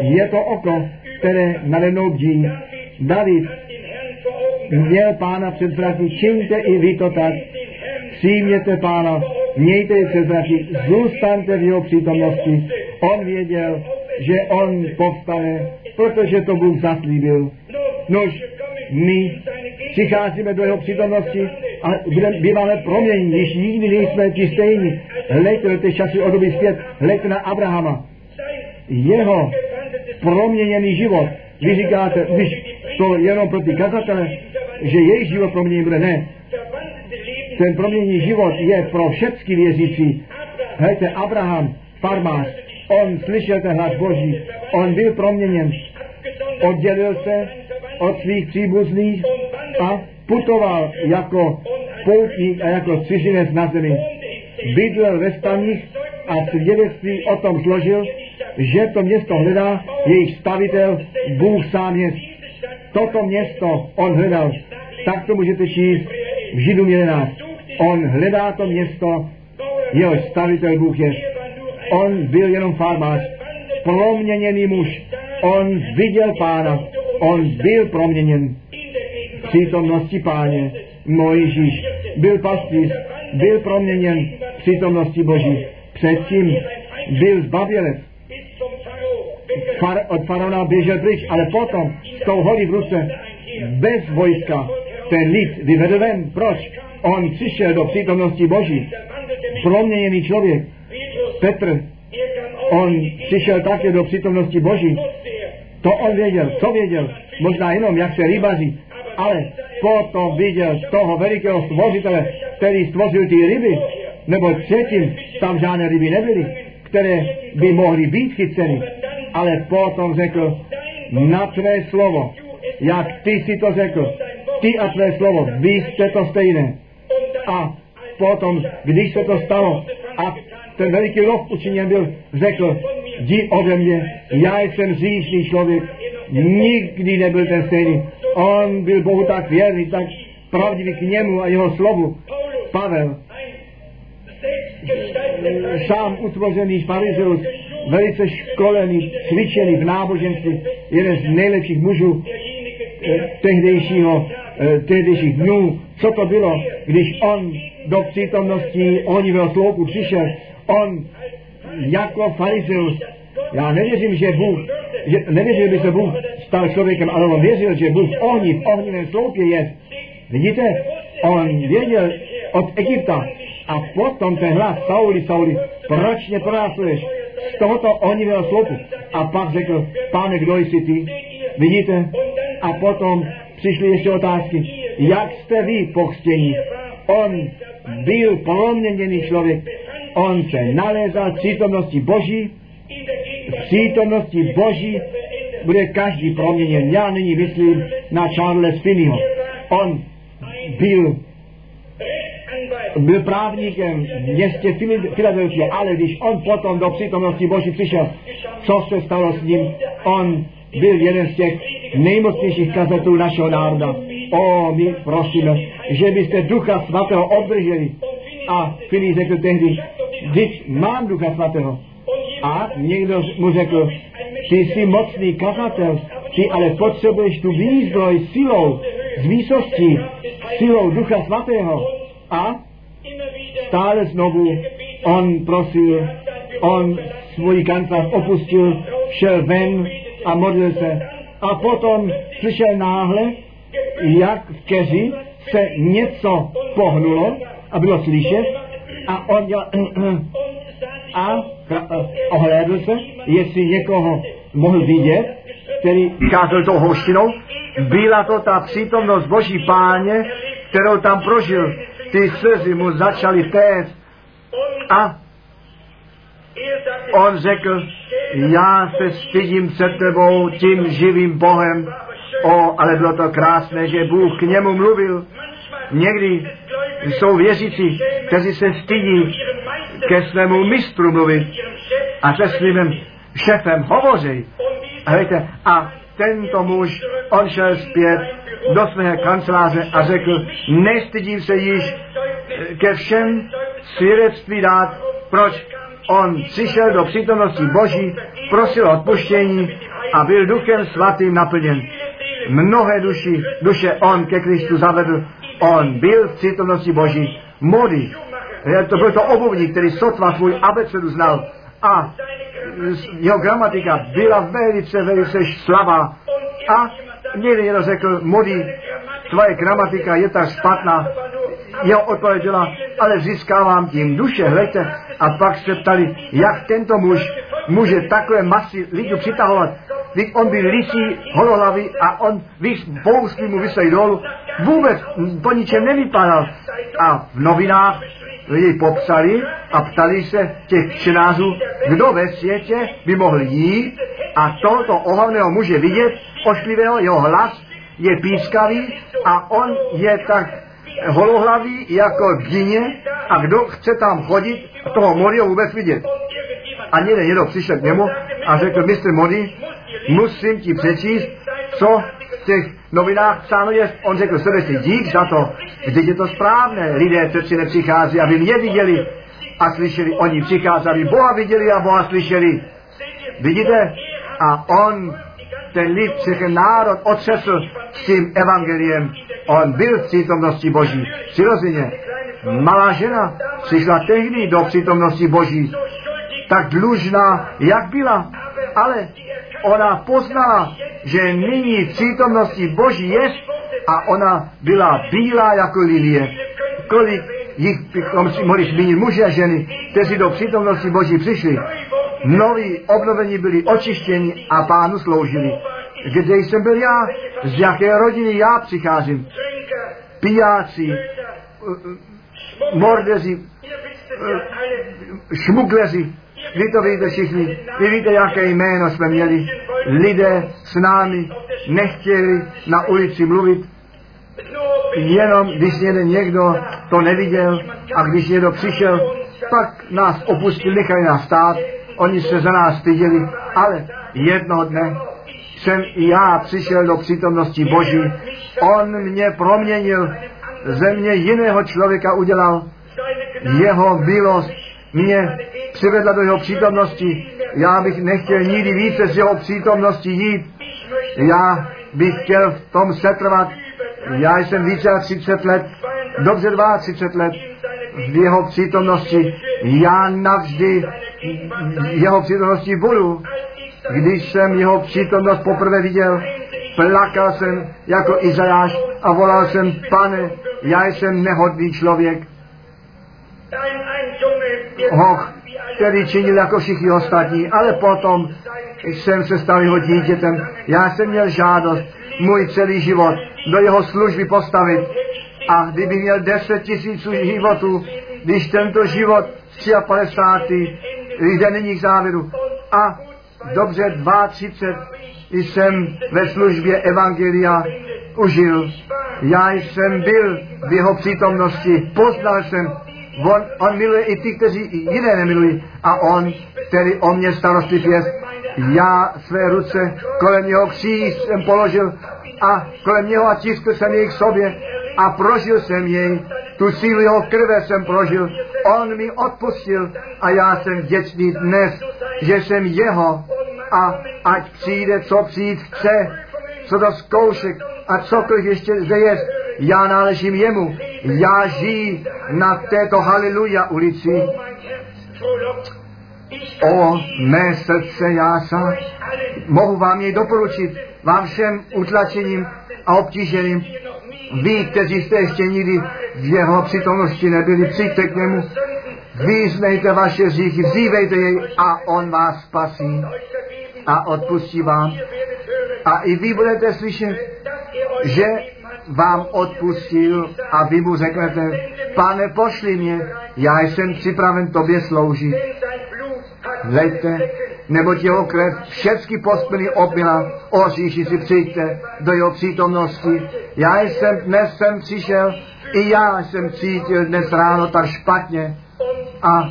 je to oko, které nade mnou bdí. David měl pána před zraky, čiňte i vy to tak. Přijměte pána, mějte je před zraky, zůstaňte v jeho přítomnosti. On věděl, že on povstane, protože to Bůh zaslíbil. Nož, my přicházíme do jeho přítomnosti a budeme, býváme promění, když nikdy nejsme ti stejní. Hleďte do té časy o doby zpět, hleďte na Abrahama. Jeho proměněný život. Vy říkáte, když to jenom pro ty kazatele, že jejich život proměněný bude, ne. Ten proměněný život je pro všechny věřící. Hejte, Abraham, farmář, on slyšel ten hlas Boží, on byl proměněn, oddělil se od svých příbuzných a putoval jako poutník a jako cizinec na zemi. bydlel ve staních a svědectví o tom zložil, že to město hledá jejich stavitel, Bůh sám je. Toto město on hledal. Tak to můžete číst v Židům 11. On hledá to město, jeho stavitel Bůh je. On byl jenom farmář, proměněný muž. On viděl pána, on byl proměněn v přítomnosti páně. Mojžíš byl pastýř, byl proměněn v přítomnosti Boží. Předtím byl zbavělec. Far, od faraona běžel pryč, ale potom s tou holí v ruce, bez vojska, ten lid vyvedl ven. Proč? On přišel do přítomnosti Boží. Proměněný člověk. Petr, on přišel také do přítomnosti Boží. To on věděl. Co věděl? Možná jenom, jak se rybaří. Ale potom viděl toho velikého stvořitele, který stvořil ty ryby, nebo předtím tam žádné ryby nebyly, které by mohly být chyceny. Ale potom řekl, na tvé slovo, jak ty si to řekl, ty a tvé slovo, vy jste to stejné. A potom, když se to stalo a ten veliký lov učiněn byl, řekl, jdi ode mě, já jsem říšný člověk, nikdy nebyl ten stejný. On byl Bohu tak věrný, tak pravdivý k němu a jeho slovu. Pavel, sám utvořený farizeus, velice školený, cvičený v náboženství, jeden z nejlepších mužů eh, tehdejšího, eh, tehdejších dnů. Co to bylo, když on do přítomnosti ohnivého sloupu přišel? On jako farizeus, já nevěřím, že Bůh, že, nevěřím, že by se Bůh stal člověkem, ale on věřil, že Bůh v ohni, v ohnivém sloupě je. Vidíte, on věděl od Egypta a potom ten hlas Sauli, Sauli, proč mě pronásleduješ z tohoto ohnivého sloupu? A pak řekl, pane, kdo jsi ty? Vidíte? A potom přišly ještě otázky, jak jste vy pochstění? On byl proměněný člověk, on se nalézal v přítomnosti Boží, v přítomnosti Boží bude každý proměněn. Já nyní myslím na Charles Finneyho. On byl byl právníkem v městě Filadelfie, ale když on potom do přítomnosti Boží přišel, co se stalo s ním? On byl jeden z těch nejmocnějších kazatelů našeho národa. O, my prosíme, že byste Ducha Svatého obdrželi. A Filip řekl tehdy, když mám Ducha Svatého. A někdo mu řekl, ty jsi mocný kazatel, ty ale potřebuješ tu výzdroj silou, z výsostí, silou Ducha Svatého. A stále znovu on prosil, on svůj kancelář opustil, šel ven a modlil se. A potom slyšel náhle, jak v keři se něco pohnulo a bylo slyšet a on dělal a ohlédl se, jestli někoho mohl vidět, který kázal tou hoštinou. Byla to ta přítomnost Boží páně, kterou tam prožil. Ty slzy mu začaly téct a on řekl, já se stydím před tebou tím živým Bohem. O, ale bylo to krásné, že Bůh k němu mluvil. Někdy jsou věřící, kteří se stydí ke svému mistru mluvit a se svým šefem hovoří. A víte, a tento muž, on šel zpět do své kanceláře a řekl, nestydím se již ke všem svědectví dát, proč on přišel do přítomnosti Boží, prosil odpuštění a byl duchem svatým naplněn. Mnohé duši, duše on ke Kristu zavedl, on byl v přítomnosti Boží, modý. To byl to obuvník, který sotva svůj abecedu znal a jeho gramatika byla velice, velice slabá. A někdy někdo řekl, modý, tvoje gramatika je tak špatná. Jeho odpověď byla, ale získávám tím duše, hleďte. A pak se ptali, jak tento muž může takové masy lidí přitahovat. Když on byl lisí, holohlavý a on bousky mu vysej dolů. Vůbec po ničem nevypadal. A v novinách jej popsali a ptali se těch čtenářů, kdo ve světě by mohl jít a tohoto ohavného muže vidět, ošklivého, jeho hlas je pískavý a on je tak holohlavý jako v džině A kdo chce tam chodit, toho Modiho vůbec vidět. A někde někdo přišel k němu a řekl, mistr Modi, musím ti přečíst, co v těch novinách psáno je. On řekl srdečně dík za to, vždyť je to správné. Lidé přeci nepřichází, aby mě viděli a slyšeli. Oni přichází, aby Boha viděli a Boha slyšeli. Vidíte? A on, ten lid, všechny národ otřesl s tím evangeliem. On byl v přítomnosti Boží. Přirozeně. Malá žena přišla tehdy do přítomnosti Boží. Tak dlužná, jak byla. Ale ona poznala, že nyní v přítomnosti Boží je a ona byla bílá jako lilie. Kolik jich bychom si mohli zmínit muže a ženy, kteří do přítomnosti Boží přišli. Noví obnovení byli očištěni a pánu sloužili. Kde jsem byl já? Z jaké rodiny já přicházím? Pijáci, mordeři, šmugleři, vy to víte všichni, vy víte, jaké jméno jsme měli. Lidé s námi nechtěli na ulici mluvit, jenom když jeden někdo to neviděl a když někdo přišel, pak nás opustili, nechali nás stát, oni se za nás styděli, ale jednoho dne jsem i já přišel do přítomnosti Boží. On mě proměnil, ze mě jiného člověka udělal. Jeho milost mě přivedla do jeho přítomnosti. Já bych nechtěl nikdy více z jeho přítomnosti jít. Já bych chtěl v tom setrvat. Já jsem více jak 30 let, dobře 32 let v jeho přítomnosti. Já navždy jeho přítomnosti budu. Když jsem jeho přítomnost poprvé viděl, plakal jsem jako Izajáš a volal jsem, pane, já jsem nehodný člověk. Hoch, který činil jako všichni ostatní, ale potom jsem se stal jeho dítětem. Já jsem měl žádost můj celý život do jeho služby postavit. A kdyby měl 10 tisíců životů, když tento život 53. jde nyní k závěru a dobře 32 jsem ve službě Evangelia užil. Já jsem byl v jeho přítomnosti, poznal jsem, on, on miluje i ty, kteří jiné nemilují. A on, který o mě starostlivý je, já své ruce kolem něho kříž jsem položil a kolem něho a tiskl jsem jej k sobě a prožil jsem jej. Tu sílu jeho krve jsem prožil. On mi odpustil a já jsem vděčný dnes, že jsem jeho a ať přijde, co přijít chce, co to zkoušek a cokoliv ještě zde je, já náležím jemu. Já žiji na této haleluja ulici. O mé srdce, já sám mohu vám jej doporučit, vám všem utlačením a obtíženým. Vy, kteří jste ještě nikdy v jeho přítomnosti nebyli, přijďte k němu, vyznejte vaše říchy, vzívejte jej a on vás spasí a odpustí vám. A i vy budete slyšet, že vám odpustil a vy mu řeknete, pane, pošli mě, já jsem připraven tobě sloužit. Vleďte, neboť jeho krev všechny pospiny obmila, o říši si přijďte do jeho přítomnosti. Já jsem dnes jsem přišel, i já jsem cítil dnes ráno tak špatně. A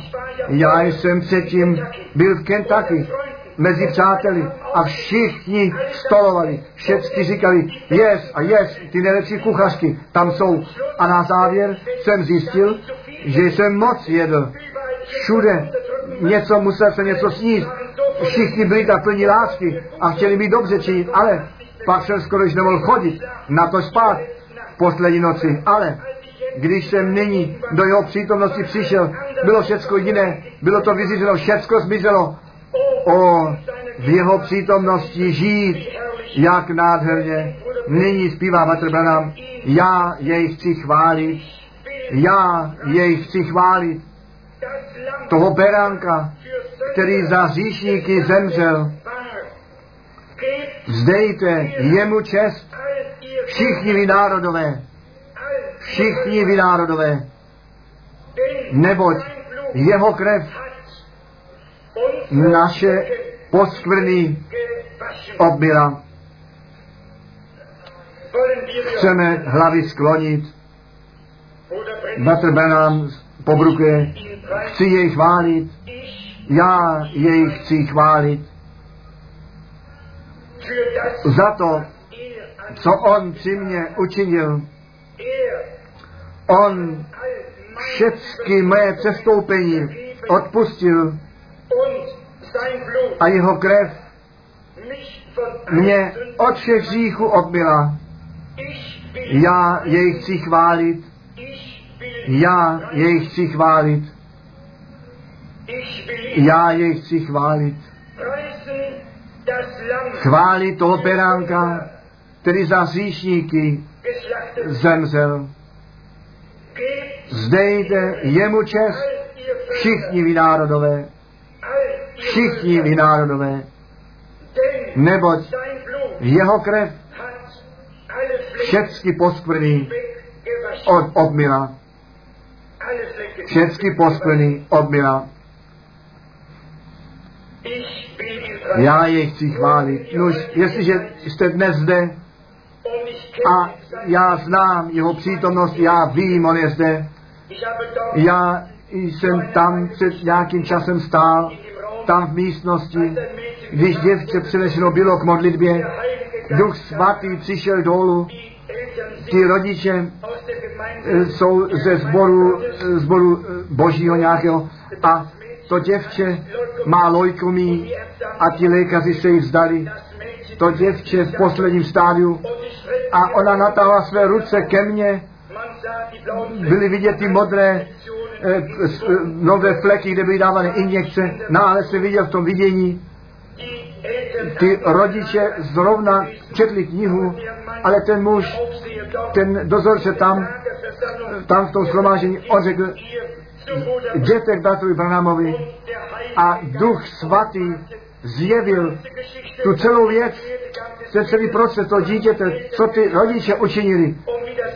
já jsem předtím byl v Kentucky mezi přáteli a všichni stolovali, všichni říkali, yes a yes, ty nejlepší kuchařky tam jsou. A na závěr jsem zjistil, že jsem moc jedl. Všude něco musel se něco sníst. Všichni byli tak plní lásky a chtěli mi dobře činit, ale pak jsem skoro už nemohl chodit na to spát v poslední noci. Ale když jsem nyní do jeho přítomnosti přišel, bylo všecko jiné, bylo to vyřízeno, všecko zmizelo. O, v jeho přítomnosti žít, jak nádherně. Nyní zpívá Branham, já jej chci chválit, já jej chci chválit, toho beránka, který za říšníky zemřel. Vzdejte jemu čest, všichni vy národové, všichni vy národové, neboť jeho krev naše poskvrny obila. Chceme hlavy sklonit. Bratr Benám pobrukuje. Chci jej chválit. Já jej chci chválit. Za to, co on při mně učinil. On všechny mé přestoupení odpustil a jeho krev mě od všech hříchů odbyla. Já jej chci chválit. Já jej chci chválit. Já jej chci chválit. Chválit toho beránka, který za hříšníky zemřel. Zdejte jemu čest všichni vynárodové, všichni vynárodové, neboť jeho krev všecky poskvrný od obmila. Všecky poskvrný odmila. Já je chci chválit. Nož, jestliže jste dnes zde a já znám jeho přítomnost, já vím, on je zde. Já jsem tam před nějakým časem stál, tam v místnosti, když děvče přinešeno bylo k modlitbě, duch svatý přišel dolů, ti rodiče eh, jsou ze sboru, eh, sboru eh, božího nějakého. A to děvče má lojkomí a ti lékaři se jí vzdali. To děvče v posledním stádiu. A ona natáhla své ruce ke mně, byly vidět ty modré nové fleky, kde byly dávané injekce, náhle se viděl v tom vidění, ty rodiče zrovna četli knihu, ale ten muž, ten dozorce tam, tam v tom shromážení, on řekl, jděte k bratrovi Branamovi a duch svatý zjevil tu celou věc, ten celý proces toho dítěte, co ty rodiče učinili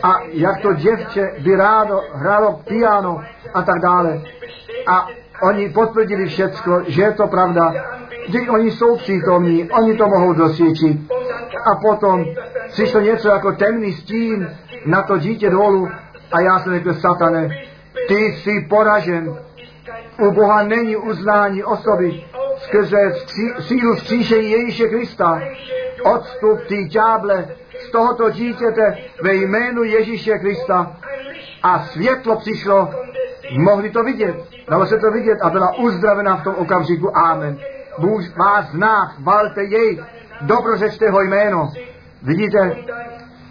a jak to děvče by rádo hrálo piano a tak dále. A oni potvrdili všecko, že je to pravda. Vždyť oni jsou přítomní, oni to mohou dosvědčit. A potom přišlo něco jako temný stín na to dítě dolů a já jsem řekl, satane, ty jsi poražen. U Boha není uznání osoby skrze sílu vzkříšení Ježíše Krista. Odstup ty ďáble z tohoto dítěte ve jménu Ježíše Krista. A světlo přišlo, mohli to vidět, dalo se to vidět a byla uzdravena v tom okamžiku. Amen. Bůh vás zná, chvalte jej, dobrořečte jeho jméno. Vidíte?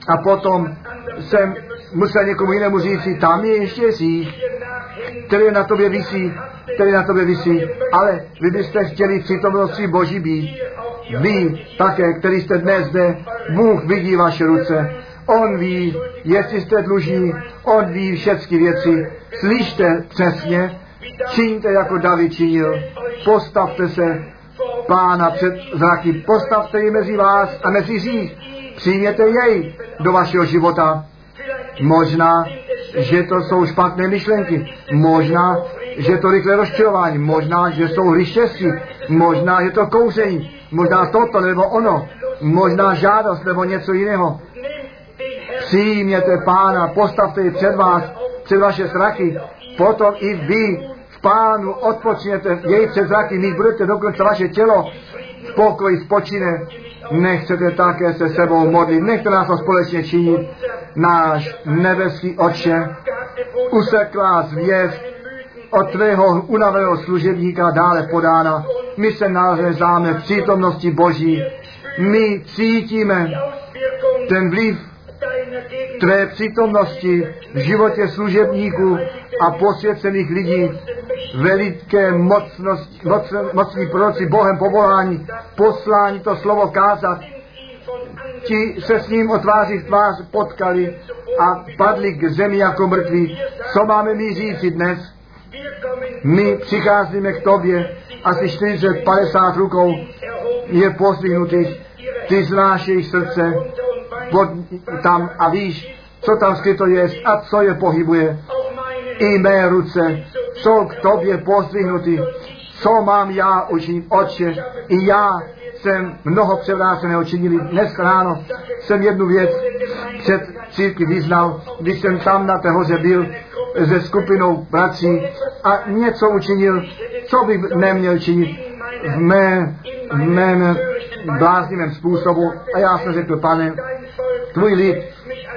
A potom jsem musel někomu jinému říct, tam je ještě síť, který na tobě visí, který na tobě visí, ale vy byste chtěli přítomnosti Boží být. Vy také, který jste dnes zde, Bůh vidí vaše ruce. On ví, jestli jste dlužní, on ví všechny věci. Slyšte přesně, čiňte jako David činil. Postavte se pána před zraky, postavte ji mezi vás a mezi řích. Přijměte jej do vašeho života. Možná, že to jsou špatné myšlenky. Možná, že to rychlé rozčilování. Možná, že jsou hry Možná, že to kouření. Možná toto nebo ono. Možná žádost nebo něco jiného. Přijměte pána, postavte ji před vás, před vaše zraky. Potom i vy v pánu odpočněte jej před zraky, mít budete dokonce vaše tělo v pokoji spočine. Nechcete také se sebou modlit, nechte nás to společně činit. Náš nebeský oče, useklá zvěst od tvého unaveného služebníka dále podána. My se nalezáme v přítomnosti Boží. My cítíme ten vliv tvé přítomnosti v životě služebníků a posvěcených lidí, veliké mocnosti, moc, mocní proroci Bohem povolání, poslání to slovo kázat. Ti se s ním otváří v tvář potkali a padli k zemi jako mrtví. Co máme mi říci dnes? My přicházíme k tobě, asi 40-50 rukou je pozdvihnutých. Ty znáš jejich srdce, pod, tam a víš, co tam skryto je a co je pohybuje. I mé ruce jsou k tobě pozdvihnuty. Co mám já učinit, Otče? I já jsem mnoho převráceného činili. Dnes ráno jsem jednu věc před církvi vyznal, když jsem tam na té hoře byl. se skupinou prací a něco učinil, co bych neměl činit v, mé, v mém bláznivém způsobu. A já jsem řekl, pane, tvůj lid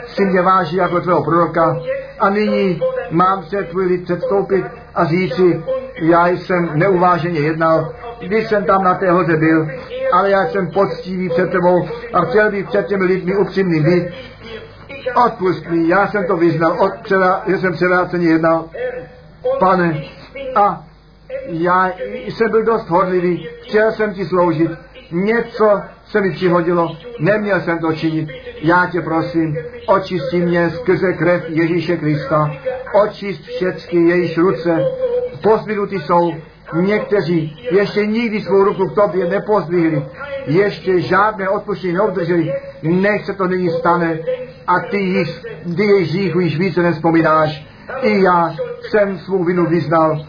si mě váží jako tvého proroka a nyní mám se tvůj lid předstoupit a říci, já jsem neuváženě jednal, když jsem tam na té hoře byl, ale já jsem poctivý před tebou a chtěl bych před těmi lidmi upřímný být. Odpust mi, já jsem to vyznal, od převá, že jsem převráceně jednal. Pane, a já jsem byl dost hodlivý, chtěl jsem ti sloužit, něco se mi přihodilo, neměl jsem to činit. Já tě prosím, očisti mě skrze krev Ježíše Krista, očist všechny jejíž ruce, pozdvihnutý jsou, někteří ještě nikdy svou ruku k tobě nepozdvihli, ještě žádné odpuštění neobdrželi, nech se to nyní stane. A ty, již, ty jejich hříchu již více nespomínáš. I já jsem svou vinu vyznal,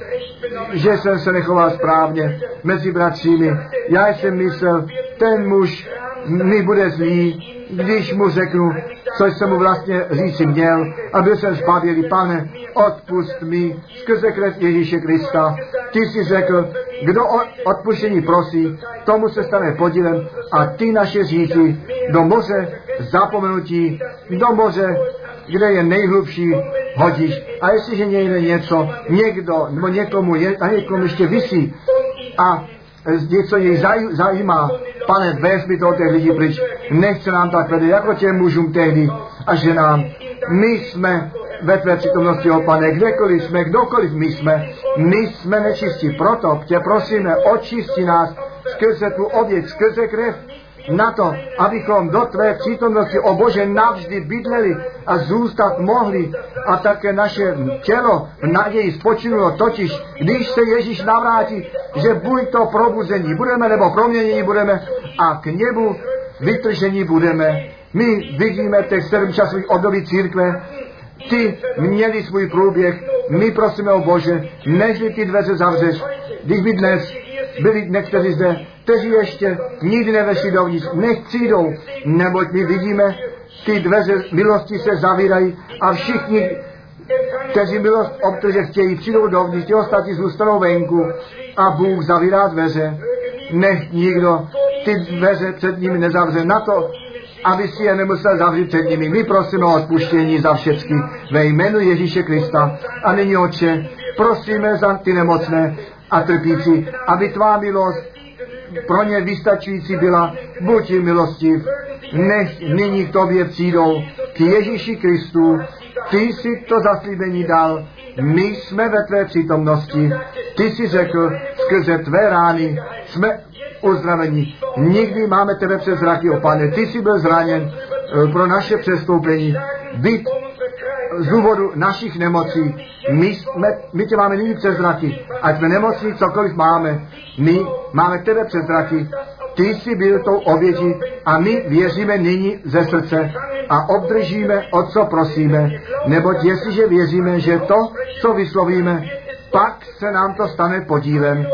že jsem se nechoval správně mezi bratřími. Já jsem myslel, ten muž mi bude zlý, když mu řeknu, co jsem mu vlastně říci měl a byl jsem zbavělý, pane, odpust mi skrze krev Ježíše Krista. Ty jsi řekl, kdo o odpuštění prosí, tomu se stane podílem a ty naše říci do moře zapomenutí, do moře, kde je nejhlubší, hodíš. A jestliže někde něco, někdo nebo někomu je, a někomu ještě vysí a něco jej zaj, zajímá, pane, vezmi to těch lidí pryč. Nechce nám tak vede, jako těm mužům tehdy a ženám. My jsme ve tvé přítomnosti, o pane, kdekoliv jsme, kdokoliv my jsme, my jsme nečistí. Proto tě prosíme, očisti nás skrze tu oběť, skrze krev, na to, abychom do tvé přítomnosti, o Bože, navždy bydleli a zůstat mohli a také naše tělo v naději spočinulo, totiž když se Ježíš navrátí, že buď to probuzení budeme, nebo proměnění budeme a k němu vytržení budeme. My vidíme těch sedm časových období církve, ty měli svůj průběh, my prosíme o Bože, než ty dveře zavřeš, když by dnes byli někteří zde, kteří ještě nikdy nevešli dovnitř, nech přijdou, neboť my vidíme, ty dveře milosti se zavírají a všichni, kteří milost obdržet chtějí, přijdou dovnitř, ti ostatní zůstanou venku a Bůh zavírá dveře. Nech nikdo ty dveře před nimi nezavře na to, aby si je nemusel zavřít před nimi. My prosíme o odpuštění za všechny ve jménu Ježíše Krista. A nyní, Otče, prosíme za ty nemocné a trpící, aby tvá milost pro ně vystačující byla. Buď jim milostiv, nech nyní k tobě přijdou, k Ježíši Kristu. Ty jsi to zaslíbení dal, my jsme ve tvé přítomnosti. Ty jsi řekl, skrze tvé rány jsme uzdravení. Nikdy máme tebe přes zraky, o pane. Ty jsi byl zraněn eh, pro naše přestoupení. Byt z důvodu našich nemocí. My, jsme, my tě máme nyní přes zraky. Ať jsme nemocní, cokoliv máme. My máme tebe přes zraky. Ty jsi byl tou obětí a my věříme nyní ze srdce a obdržíme, o co prosíme. Neboť jestliže věříme, že to, co vyslovíme, pak se nám to stane podílem.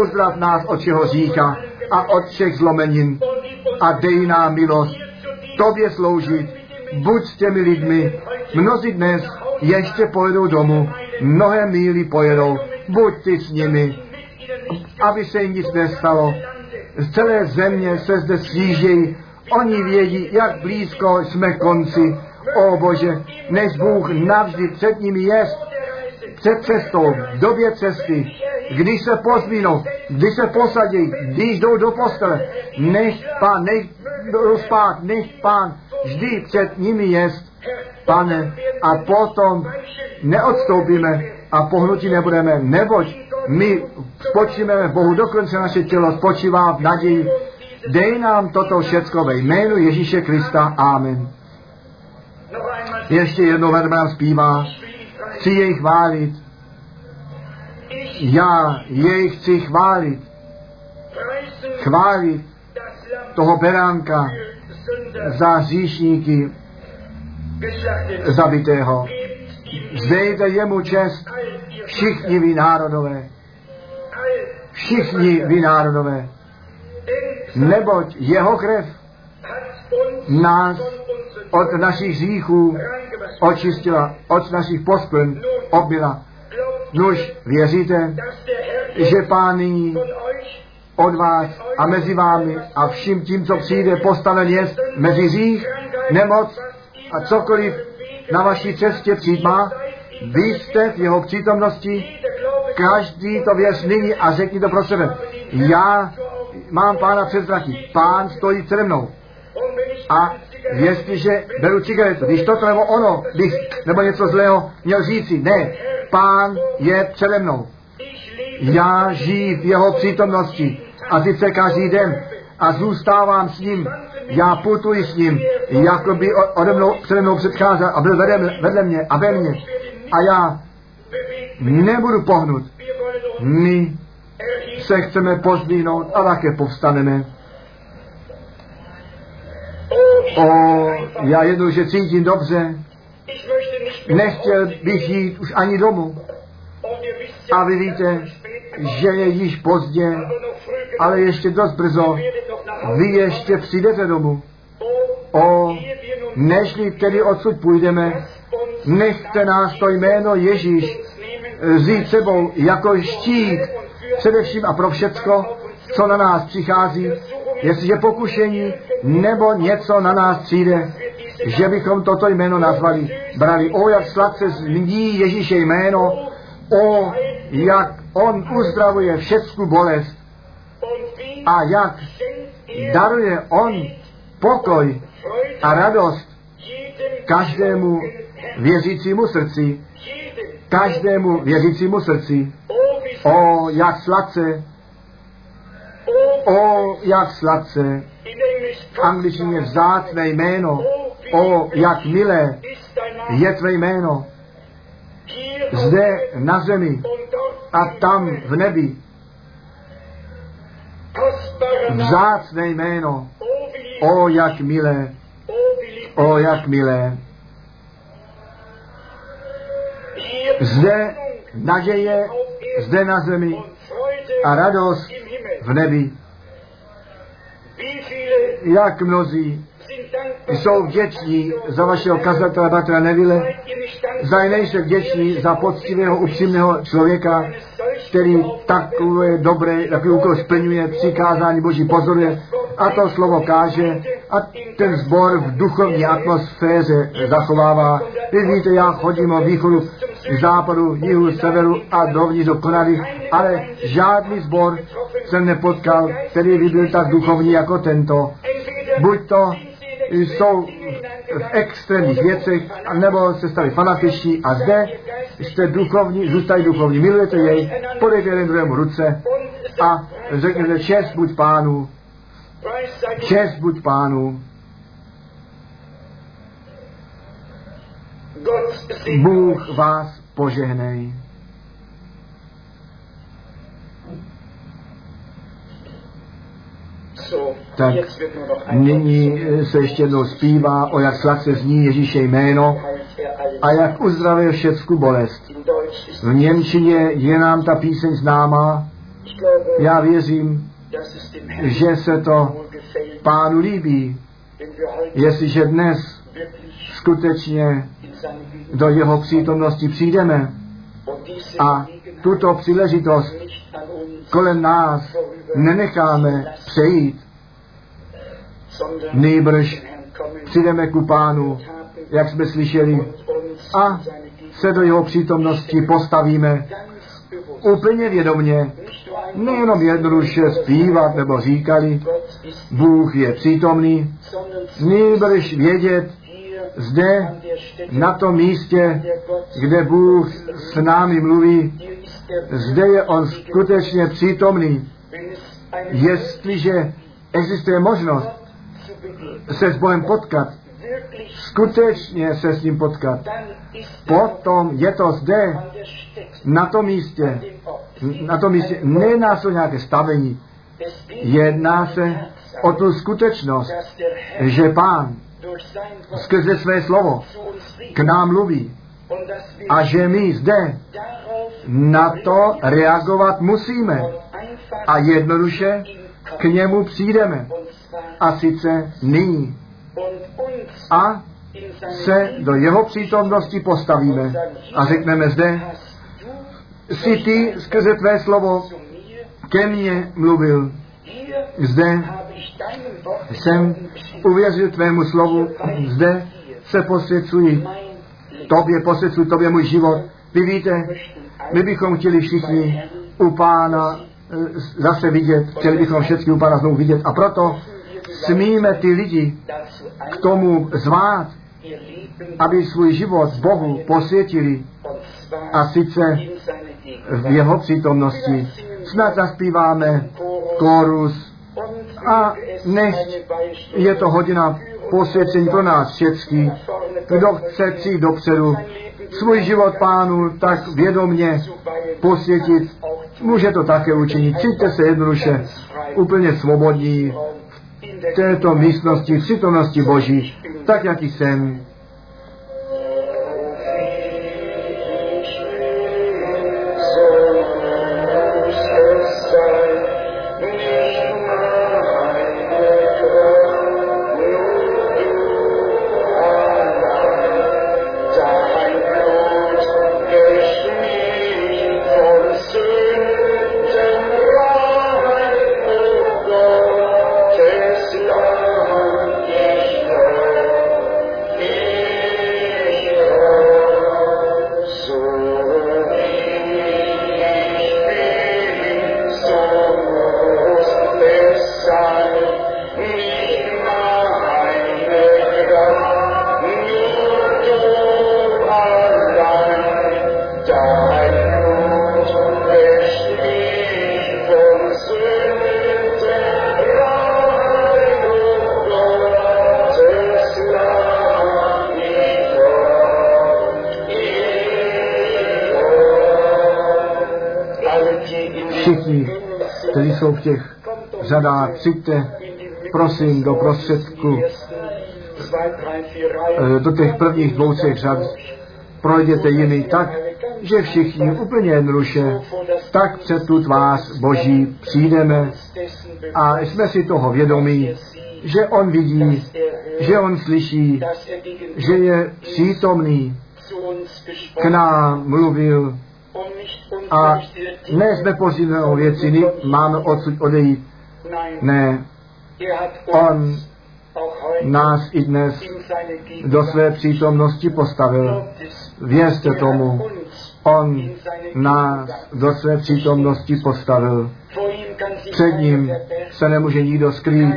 Uzdrav nás od čeho říká a od všech zlomenin a dej nám milost tobě sloužit. Buď s těmi lidmi. Mnozí dnes ještě pojedou domů, mnohé míly pojedou. Buď ty s nimi, aby se jim nic nestalo. Z celé země se zde slížejí. Oni vědí, jak blízko jsme konci. O Bože, než Bůh navždy před nimi jest, před cestou, v době cesty, když se pozvínou, když se posadí, když jdou do postele, nech pán, nech jdou spát, nech pán vždy před nimi jest, pane, a potom neodstoupíme a pohnutí nebudeme, neboť my spočíme v Bohu, dokonce naše tělo spočívá v naději. Dej nám toto všecko ve jménu Ježíše Krista. Amen. Ještě jednou vedme zpívá. Chci jej chválit. Já jej chci chválit. Chválit toho beránka za hříšníky zabitého. Zdejte jemu čest všichni vy národové. Všichni vy národové. Neboť jeho krev nás od našich hříchů očistila, od našich pospln obila. Nuž, věříte, že Pán nyní od vás a mezi vámi a vším tím, co přijde, postaven jest mezi hřích, nemoc a cokoliv na vaší cestě přijít má, vy jste v jeho přítomnosti, každý to věř nyní a řekni to pro sebe. Já mám pána před zraky, pán stojí přede mnou. A jestliže beru cigaretu, když toto nebo ono, bych, nebo něco zlého měl říci, ne, pán je přede mnou. Já žiji v jeho přítomnosti a sice každý den a zůstávám s ním. Já putuji s ním, jako by ode mnou, přede mnou předcházel a byl vedle, vedle mě a ve mně. A já nebudu pohnut. My se chceme pozdvihnout a také povstaneme. O, já jednoduše cítím dobře. Nechtěl bych jít už ani domů. A vy víte, že je již pozdě, ale ještě dost brzo. Vy ještě přijdete domů. O, nežli tedy odsud půjdeme, nechte nás to jméno Ježíš vzít sebou jako štít především a pro všecko, co na nás přichází, jestliže pokušení nebo něco na nás přijde, že bychom toto jméno nazvali, brali. O, jak sladce zní Ježíše jméno, o, jak on uzdravuje všecku bolest a jak daruje on pokoj a radost každému věřícímu srdci, každému věřícímu srdci. O, jak sladce, o, jak sladce, v angličtině vzácné jméno, o, jak milé je tvé jméno, zde na zemi a tam v nebi. Vzácné jméno, o, jak milé, o, jak milé. Zde naděje, zde na zemi a radost v nebi. Jak mnozí jsou vděční za vašeho kazatele Batra Neville, za nejste vděční za poctivého, upřímného člověka, který takové dobré, takový úkol splňuje, přikázání Boží pozoruje a to slovo káže a ten zbor v duchovní atmosféře zachovává. Vy víte, já chodím o východu, západu, jihu, severu a dovnitř do Konady, ale žádný zbor jsem nepotkal, který by byl tak duchovní jako tento. Buď to jsou v extrémních věcech, nebo se stali fanatiční a zde jste duchovní, zůstají duchovní, milujete jej, podejte jeden druhému ruce a řekněte čest buď pánu, čest buď pánu. Bůh vás požehnej. Tak nyní se ještě jednou zpívá, o jak sladce zní Ježíše jméno a jak uzdravil všecku bolest. V Němčině je nám ta píseň známá. Já věřím, že se to pánu líbí, jestliže dnes skutečně do jeho přítomnosti přijdeme a tuto příležitost kolem nás nenecháme přejít, nejbrž přijdeme ku pánu, jak jsme slyšeli, a se do jeho přítomnosti postavíme úplně vědomně, nejenom jednoduše zpívat nebo říkali, Bůh je přítomný, nejbrž vědět, zde, na tom místě, kde Bůh s námi mluví, zde je On skutečně přítomný. Jestliže existuje možnost se s Bohem potkat, skutečně se s ním potkat, potom je to zde, na tom místě, na tom místě, nejedná se o nějaké stavení, jedná se o tu skutečnost, že Pán skrze své slovo k nám mluví a že my zde na to reagovat musíme a jednoduše k němu přijdeme. A sice nyní. a se do jeho přítomnosti postavíme a řekneme zde, jsi ty skrze tvé slovo ke mně mluvil. Zde jsem uvěřil tvému slovu, zde se posvěcuji tobě, posvěcuji tobě můj život. Vy víte, my bychom chtěli všichni u pána eh, zase vidět, chtěli bychom všichni u pána znovu vidět a proto smíme ty lidi k tomu zvát, aby svůj život Bohu posvětili a sice v jeho přítomnosti. Snad zaspíváme kórus a nech je to hodina posvěcení pro nás všechny. Kdo chce přijít dopředu, svůj život pánu tak vědomně posvětit, může to také učinit. Cítíte se jednoduše úplně svobodní v této místnosti, v přítomnosti Boží, tak, jak jsem. Řadách, přijďte, prosím, do prostředku, eh, do těch prvních dvou, třech řad, projděte jiný tak, že všichni úplně jednoduše, tak před tu tvář Boží přijdeme. A jsme si toho vědomí, že On vidí, že On slyší, že je přítomný, k nám mluvil. A ne jsme pořízenou věci, máme odsud odejít, ne, on nás i dnes do své přítomnosti postavil. Věřte tomu, on nás do své přítomnosti postavil. Před ním se nemůže nikdo skrýt,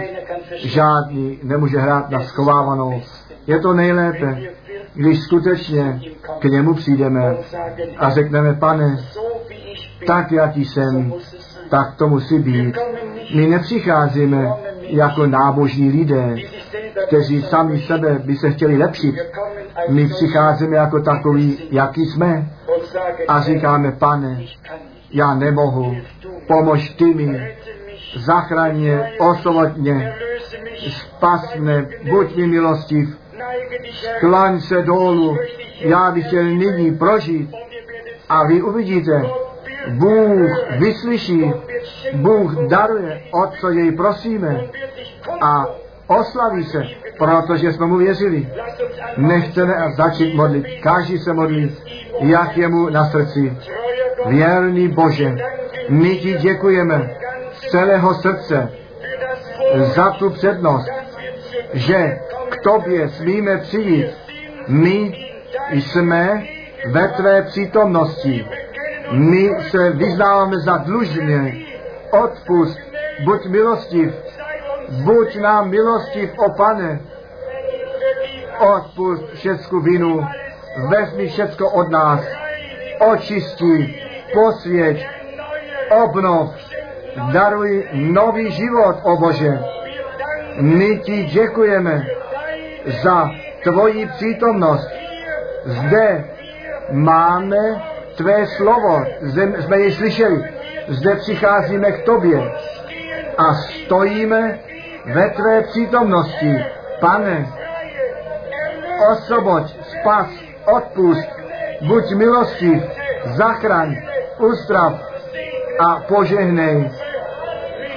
žádný nemůže hrát na schovávanou. Je to nejlépe, když skutečně k němu přijdeme a řekneme, pane, tak, jaký jsem, tak to musí být. My nepřicházíme jako nábožní lidé, kteří sami sebe by se chtěli lepšit. My přicházíme jako takový, jaký jsme. A říkáme, pane, já nemohu, pomož ty mi, zachraň mě, osvobodně, spas mne, buď mi milostiv, sklaň se dolů, já bych chtěl nyní prožít. A vy uvidíte, Bůh vyslyší, Bůh daruje, o co jej prosíme a oslaví se, protože jsme mu věřili. Nechceme začít modlit. Každý se modlí, jak je mu na srdci. Věrný Bože, my ti děkujeme z celého srdce za tu přednost, že k tobě smíme přijít. My jsme ve tvé přítomnosti my se vyznáváme za dlužně. Odpust, buď milostiv, buď nám milostiv, o pane. Odpust všecku vinu, vezmi všecko od nás, očisti, posvěť, obnov, daruj nový život, o Bože. My ti děkujeme za tvoji přítomnost. Zde máme tvé slovo, jsme jej slyšeli, zde přicházíme k tobě a stojíme ve tvé přítomnosti. Pane, osoboď, spas, odpust, buď milostiv, zachraň, ustrav a požehnej.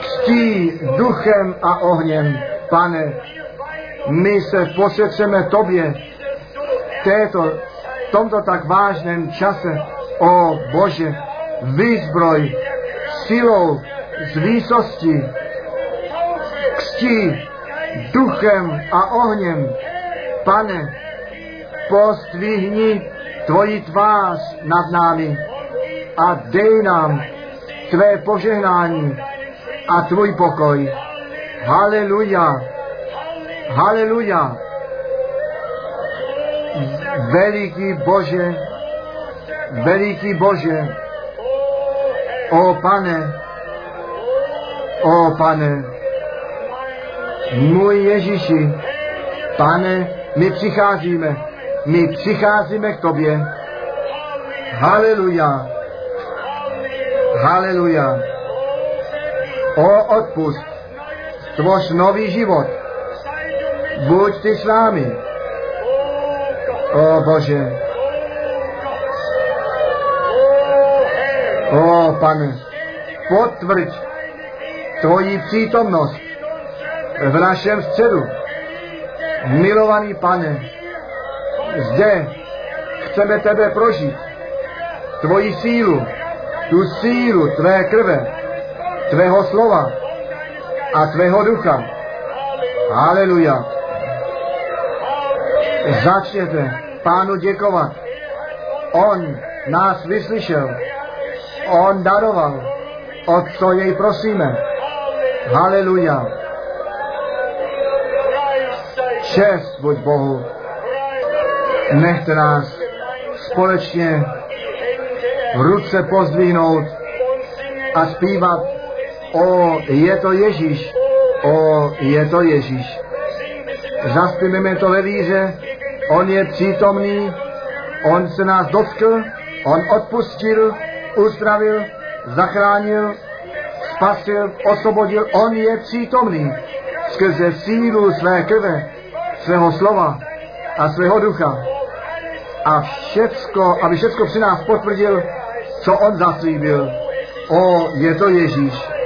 Ctí duchem a ohněm, pane, My se posvěceme Tobě této, tomto tak vážném čase. O Bože, vyzbroj silou z výsosti, kstí, duchem a ohněm. Pane, postvihni tvoji tvář nad námi a dej nám tvé požehnání a tvůj pokoj. Haleluja. Haleluja. Veliký Bože, veliký Bože, o pane, o pane, můj Ježíši, pane, my přicházíme, my přicházíme k tobě. Haleluja. Haleluja. O odpust, tvoř nový život. Buď ty s námi. O Bože. Pane, potvrď tvoji přítomnost v našem středu. Milovaný pane, zde chceme tebe prožít. Tvoji sílu, tu sílu tvé krve, tvého slova a tvého ducha. Haleluja. Začněte pánu děkovat. On nás vyslyšel. On daroval. O co jej prosíme. Haleluja. Čest buď Bohu. Nechte nás společně ruce pozdvihnout a zpívat O, je to Ježíš, o, je to Ježíš. Zaspíme to ve víře, On je přítomný, On se nás dotkl, On odpustil, uzdravil, zachránil, spasil, osvobodil. On je přítomný skrze sílu své krve, svého slova a svého ducha. A všecko, aby všecko při nás potvrdil, co on zaslíbil. O, je to Ježíš.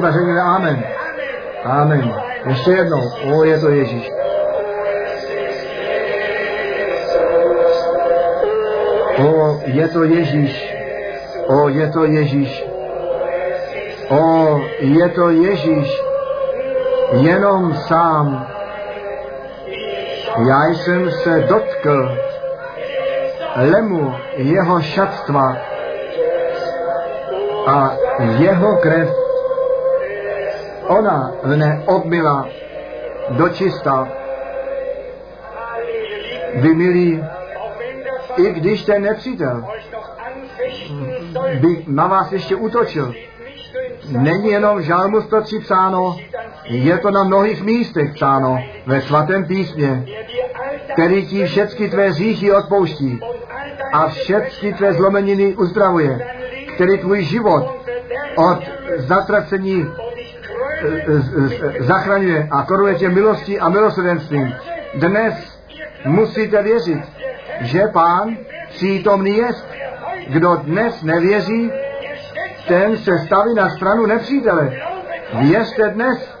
Věříte tomu všichni, a řekněte amen. Amen. Ještě jednou. O, je to Ježíš. O, je to Ježíš. O, je to Ježíš. O, je to Ježíš. Jenom sám. Já jsem se dotkl lemu jeho šatstva a jeho krev, ona mne obmila dočista. Vy milí, i když ten nepřítel by na vás ještě útočil, není jenom v žalmu 103 psáno, je to na mnohých místech psáno ve svatém písmě, který ti všechny tvé říchy odpouští a všechny tvé zlomeniny uzdravuje, který tvůj život od zatracení zachraňuje a koruje tě milostí a milosrdenstvím. Dnes musíte věřit, že pán přítomný jest. Kdo dnes nevěří, ten se staví na stranu nepřítele. Věřte dnes,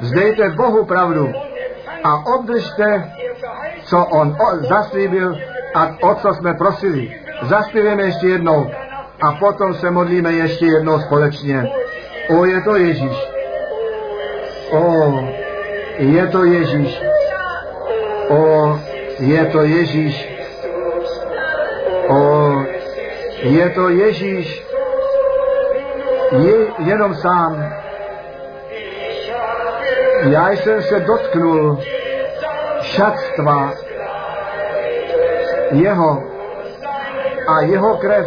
vzdejte Bohu pravdu a obdržte, co on zaslíbil a o co jsme prosili. Zaspíveme ještě jednou a potom se modlíme ještě jednou společně. O, je to Ježíš. O, je to Ježíš. O, je to Ježíš. O, je to Ježíš. Je jenom sám. Já jsem se dotknul šatstva jeho a jeho krev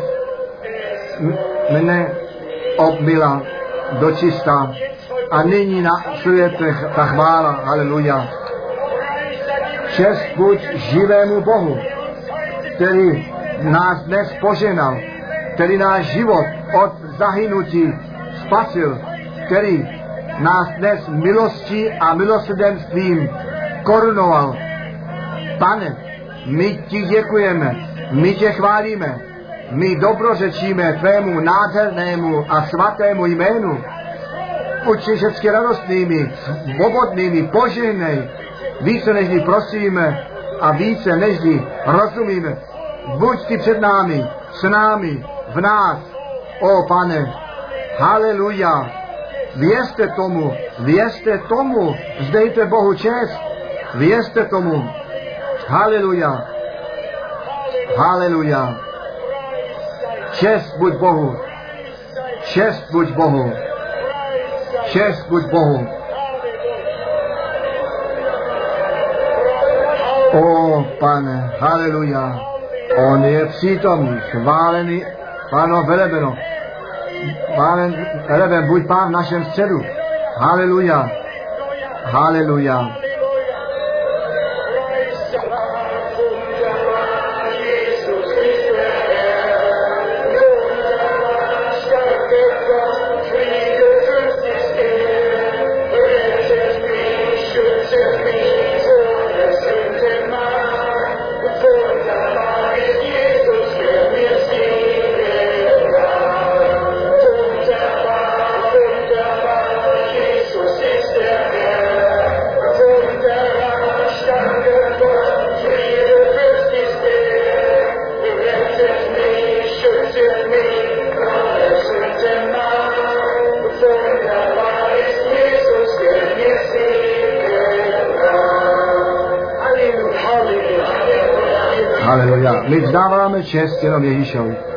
mne obmila dočista.
A nyní na světech ta chvála. Haleluja. Čest buď živému Bohu, který nás dnes poženal, který náš život od zahynutí spasil, který nás dnes milostí a milosrdenstvím korunoval. Pane, my ti děkujeme, my tě chválíme, my dobrořečíme tvému nádhernému a svatému jménu. Buď všechny radostnými, svobodnými, požehnej, více než prosíme a více než rozumíme. Buď ty před námi, s námi, v nás, o pane, haleluja. Věřte tomu, věřte tomu, zdejte Bohu čest, věřte tomu. Haleluja. Haleluja. Čest buď Bohu. Čest buď Bohu. Čest buď Bohu. O, pane, haleluja. On je přítomný, chválený, páno velebeno. Chválen, veleben, buď pán v našem středu. Haleluja. Haleluja. My vzdáváme čest jenom Ježíšovi.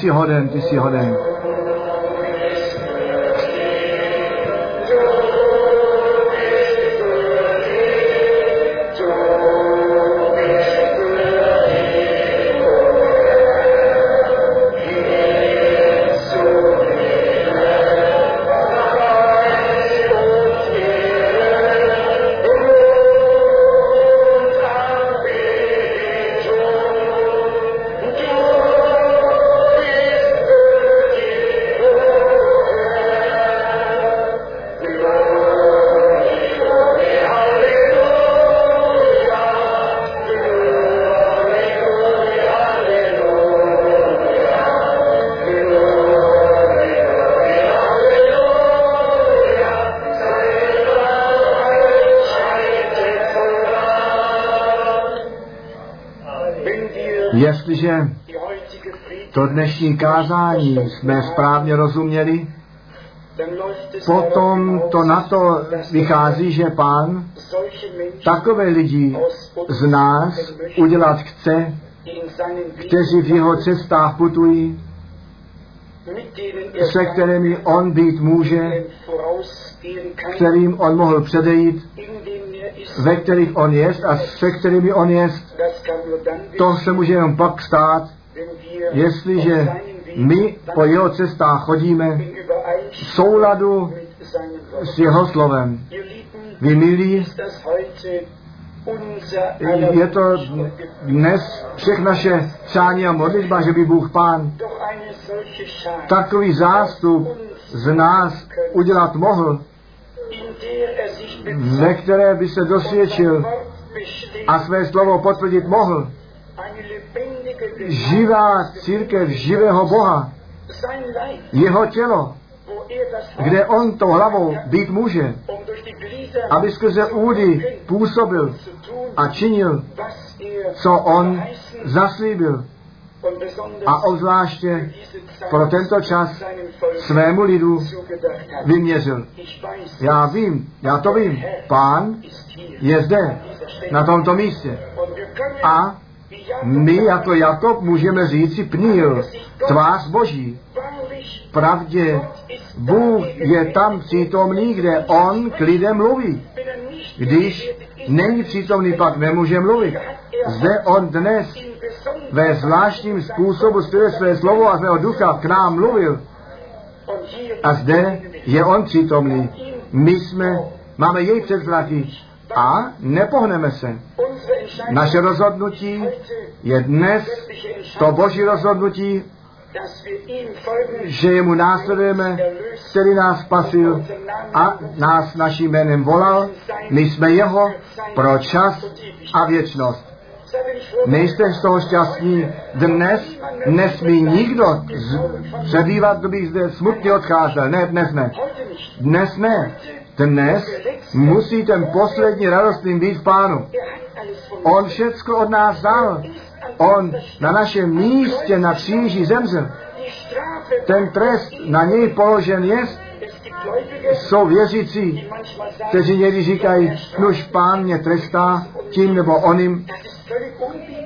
Ty jsi hoden, ty jsi Jestliže to dnešní kázání jsme správně rozuměli, potom to na to vychází, že pán takové lidi z nás udělat chce, kteří v jeho cestách putují, se kterými on být může, kterým on mohl předejít, ve kterých on jest a se kterými on jest, to se může jenom pak stát, jestliže my po jeho cestách chodíme v souladu s jeho slovem. Vy milí, je to dnes všech naše přání a modlitba, že by Bůh Pán takový zástup z nás udělat mohl, ve které by se dosvědčil a své slovo potvrdit mohl. Živá církev živého Boha, jeho tělo, kde on to hlavou být může, aby skrze údy působil a činil, co on zaslíbil.
a obzvláště pro tento čas svému lidu vyměřil. Já vím, já to vím. Pán je zde, na tomto místě. A my jako Jakob můžeme říci pnil, tvář Boží. Pravdě, Bůh je tam přítomný, kde On k lidem mluví. Když není přítomný, pak nemůže mluvit. Zde On dnes ve zvláštním způsobu skrze své slovo a svého ducha k nám mluvil. A zde je On přítomný. My jsme, máme jej předzraky a nepohneme se. Naše rozhodnutí je dnes to boží rozhodnutí, že jemu následujeme, který nás spasil a nás naším jménem volal. My jsme jeho pro čas a věčnost. Nejste z toho šťastní. Dnes nesmí nikdo přebývat, kdo by zde smutně odcházel. Ne, dnes ne. Dnes ne. Dnes musí ten poslední radostný být v pánu. On všecko od nás dal. On na našem místě na kříži zemřel. Ten trest na něj položen je, jsou věřící, kteří někdy říkají, nuž pán mě trestá tím nebo oným.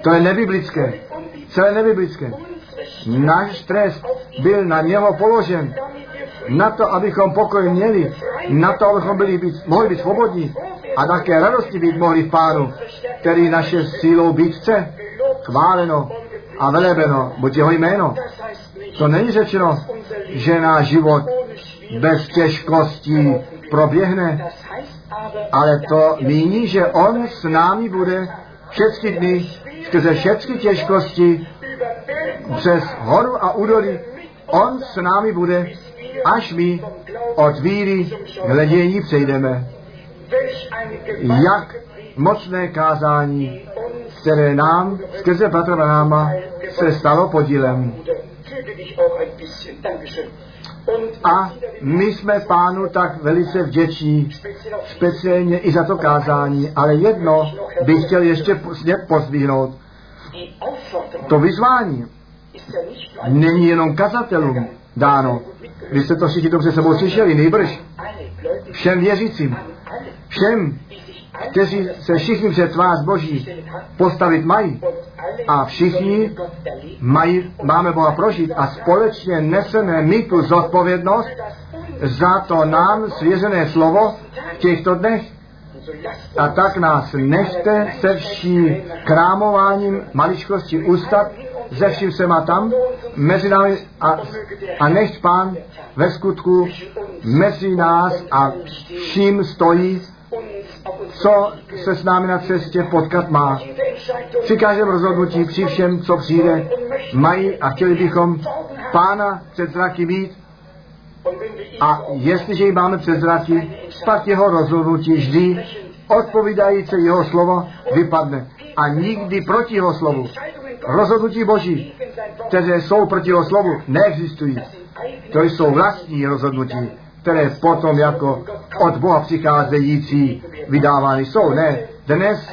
To je nebiblické. Celé nebiblické. Náš trest byl na něho položen na to, abychom pokoj měli, na to, abychom byli být, mohli být svobodní a také radosti být mohli v Pánu, který naše sílou být chce. Chváleno a velebeno, buď jeho jméno. To není řečeno, že náš život bez těžkostí proběhne, ale to míní, že on s námi bude všechny dny, skrze všechny těžkosti, přes horu a údolí, on s námi bude, až my od víry hledění přejdeme. Jak mocné kázání, které nám skrze Patra Braháma se stalo podílem. A my jsme pánu tak velice vděční, speciálně i za to kázání, ale jedno bych chtěl ještě pozdvihnout. To vyzvání není jenom kazatelům dáno. Vy jste to všichni dobře sebou slyšeli, nejbrž. Všem věřícím, všem, kteří se všichni před tvář Boží postavit mají a všichni mají, máme Boha prožít a společně neseme my tu zodpovědnost za to nám svěřené slovo v těchto dnech. A tak nás nechte se vším krámováním maličkosti ustat, ze vším se má tam, mezi námi a, a nechť pán ve skutku mezi nás a vším stojí, co se s námi na cestě potkat má. Při každém rozhodnutí, při všem, co přijde, mají a chtěli bychom pána před zraky mít. A jestliže ji máme před zraky, pak jeho rozhodnutí vždy odpovídající jeho slovo vypadne. A nikdy proti jeho slovu. Rozhodnutí Boží, které jsou proti jeho slovu, neexistují. To jsou vlastní rozhodnutí, které potom jako od Boha přicházející vydávány jsou. Ne, dnes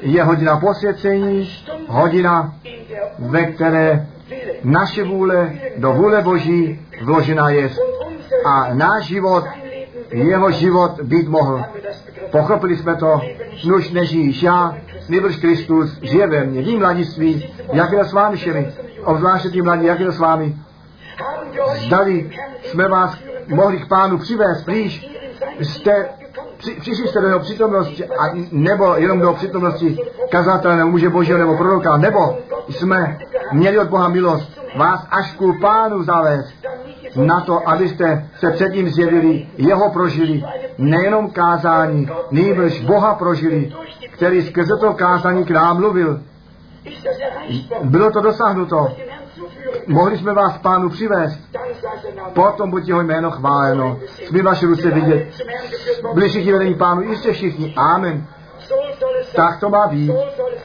je hodina posvěcení, hodina, ve které naše vůle do vůle Boží vložena je. A náš život, jeho život být mohl. Pochopili jsme to, nuž nežijíš já, nebož Kristus žije ve mně. Vím mladiství, jak je to s vámi všemi, obzvláště tím mladí, jak je to s vámi. Zdali jsme vás mohli k pánu přivést blíž, jste při, přišli jste do jeho přítomnosti, a, nebo jenom do přítomnosti kazatele, nebo muže božího, nebo proroka, nebo jsme měli od Boha milost vás až ku pánu zavést na to, abyste se před ním zjevili, jeho prožili, nejenom kázání, nejbrž Boha prožili, který skrze to kázání k nám mluvil. Bylo to dosáhnuto. Mohli jsme vás pánu přivést. Potom buď jeho jméno chváleno. Jsme vaše ruce vidět. Byli všichni vedení pánu, jistě všichni. Amen. Tak to má být.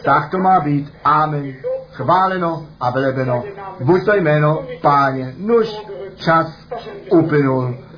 Tak to má být. Amen. Chváleno a velebeno. Buď to jméno, páně. Nuž čas uplynul.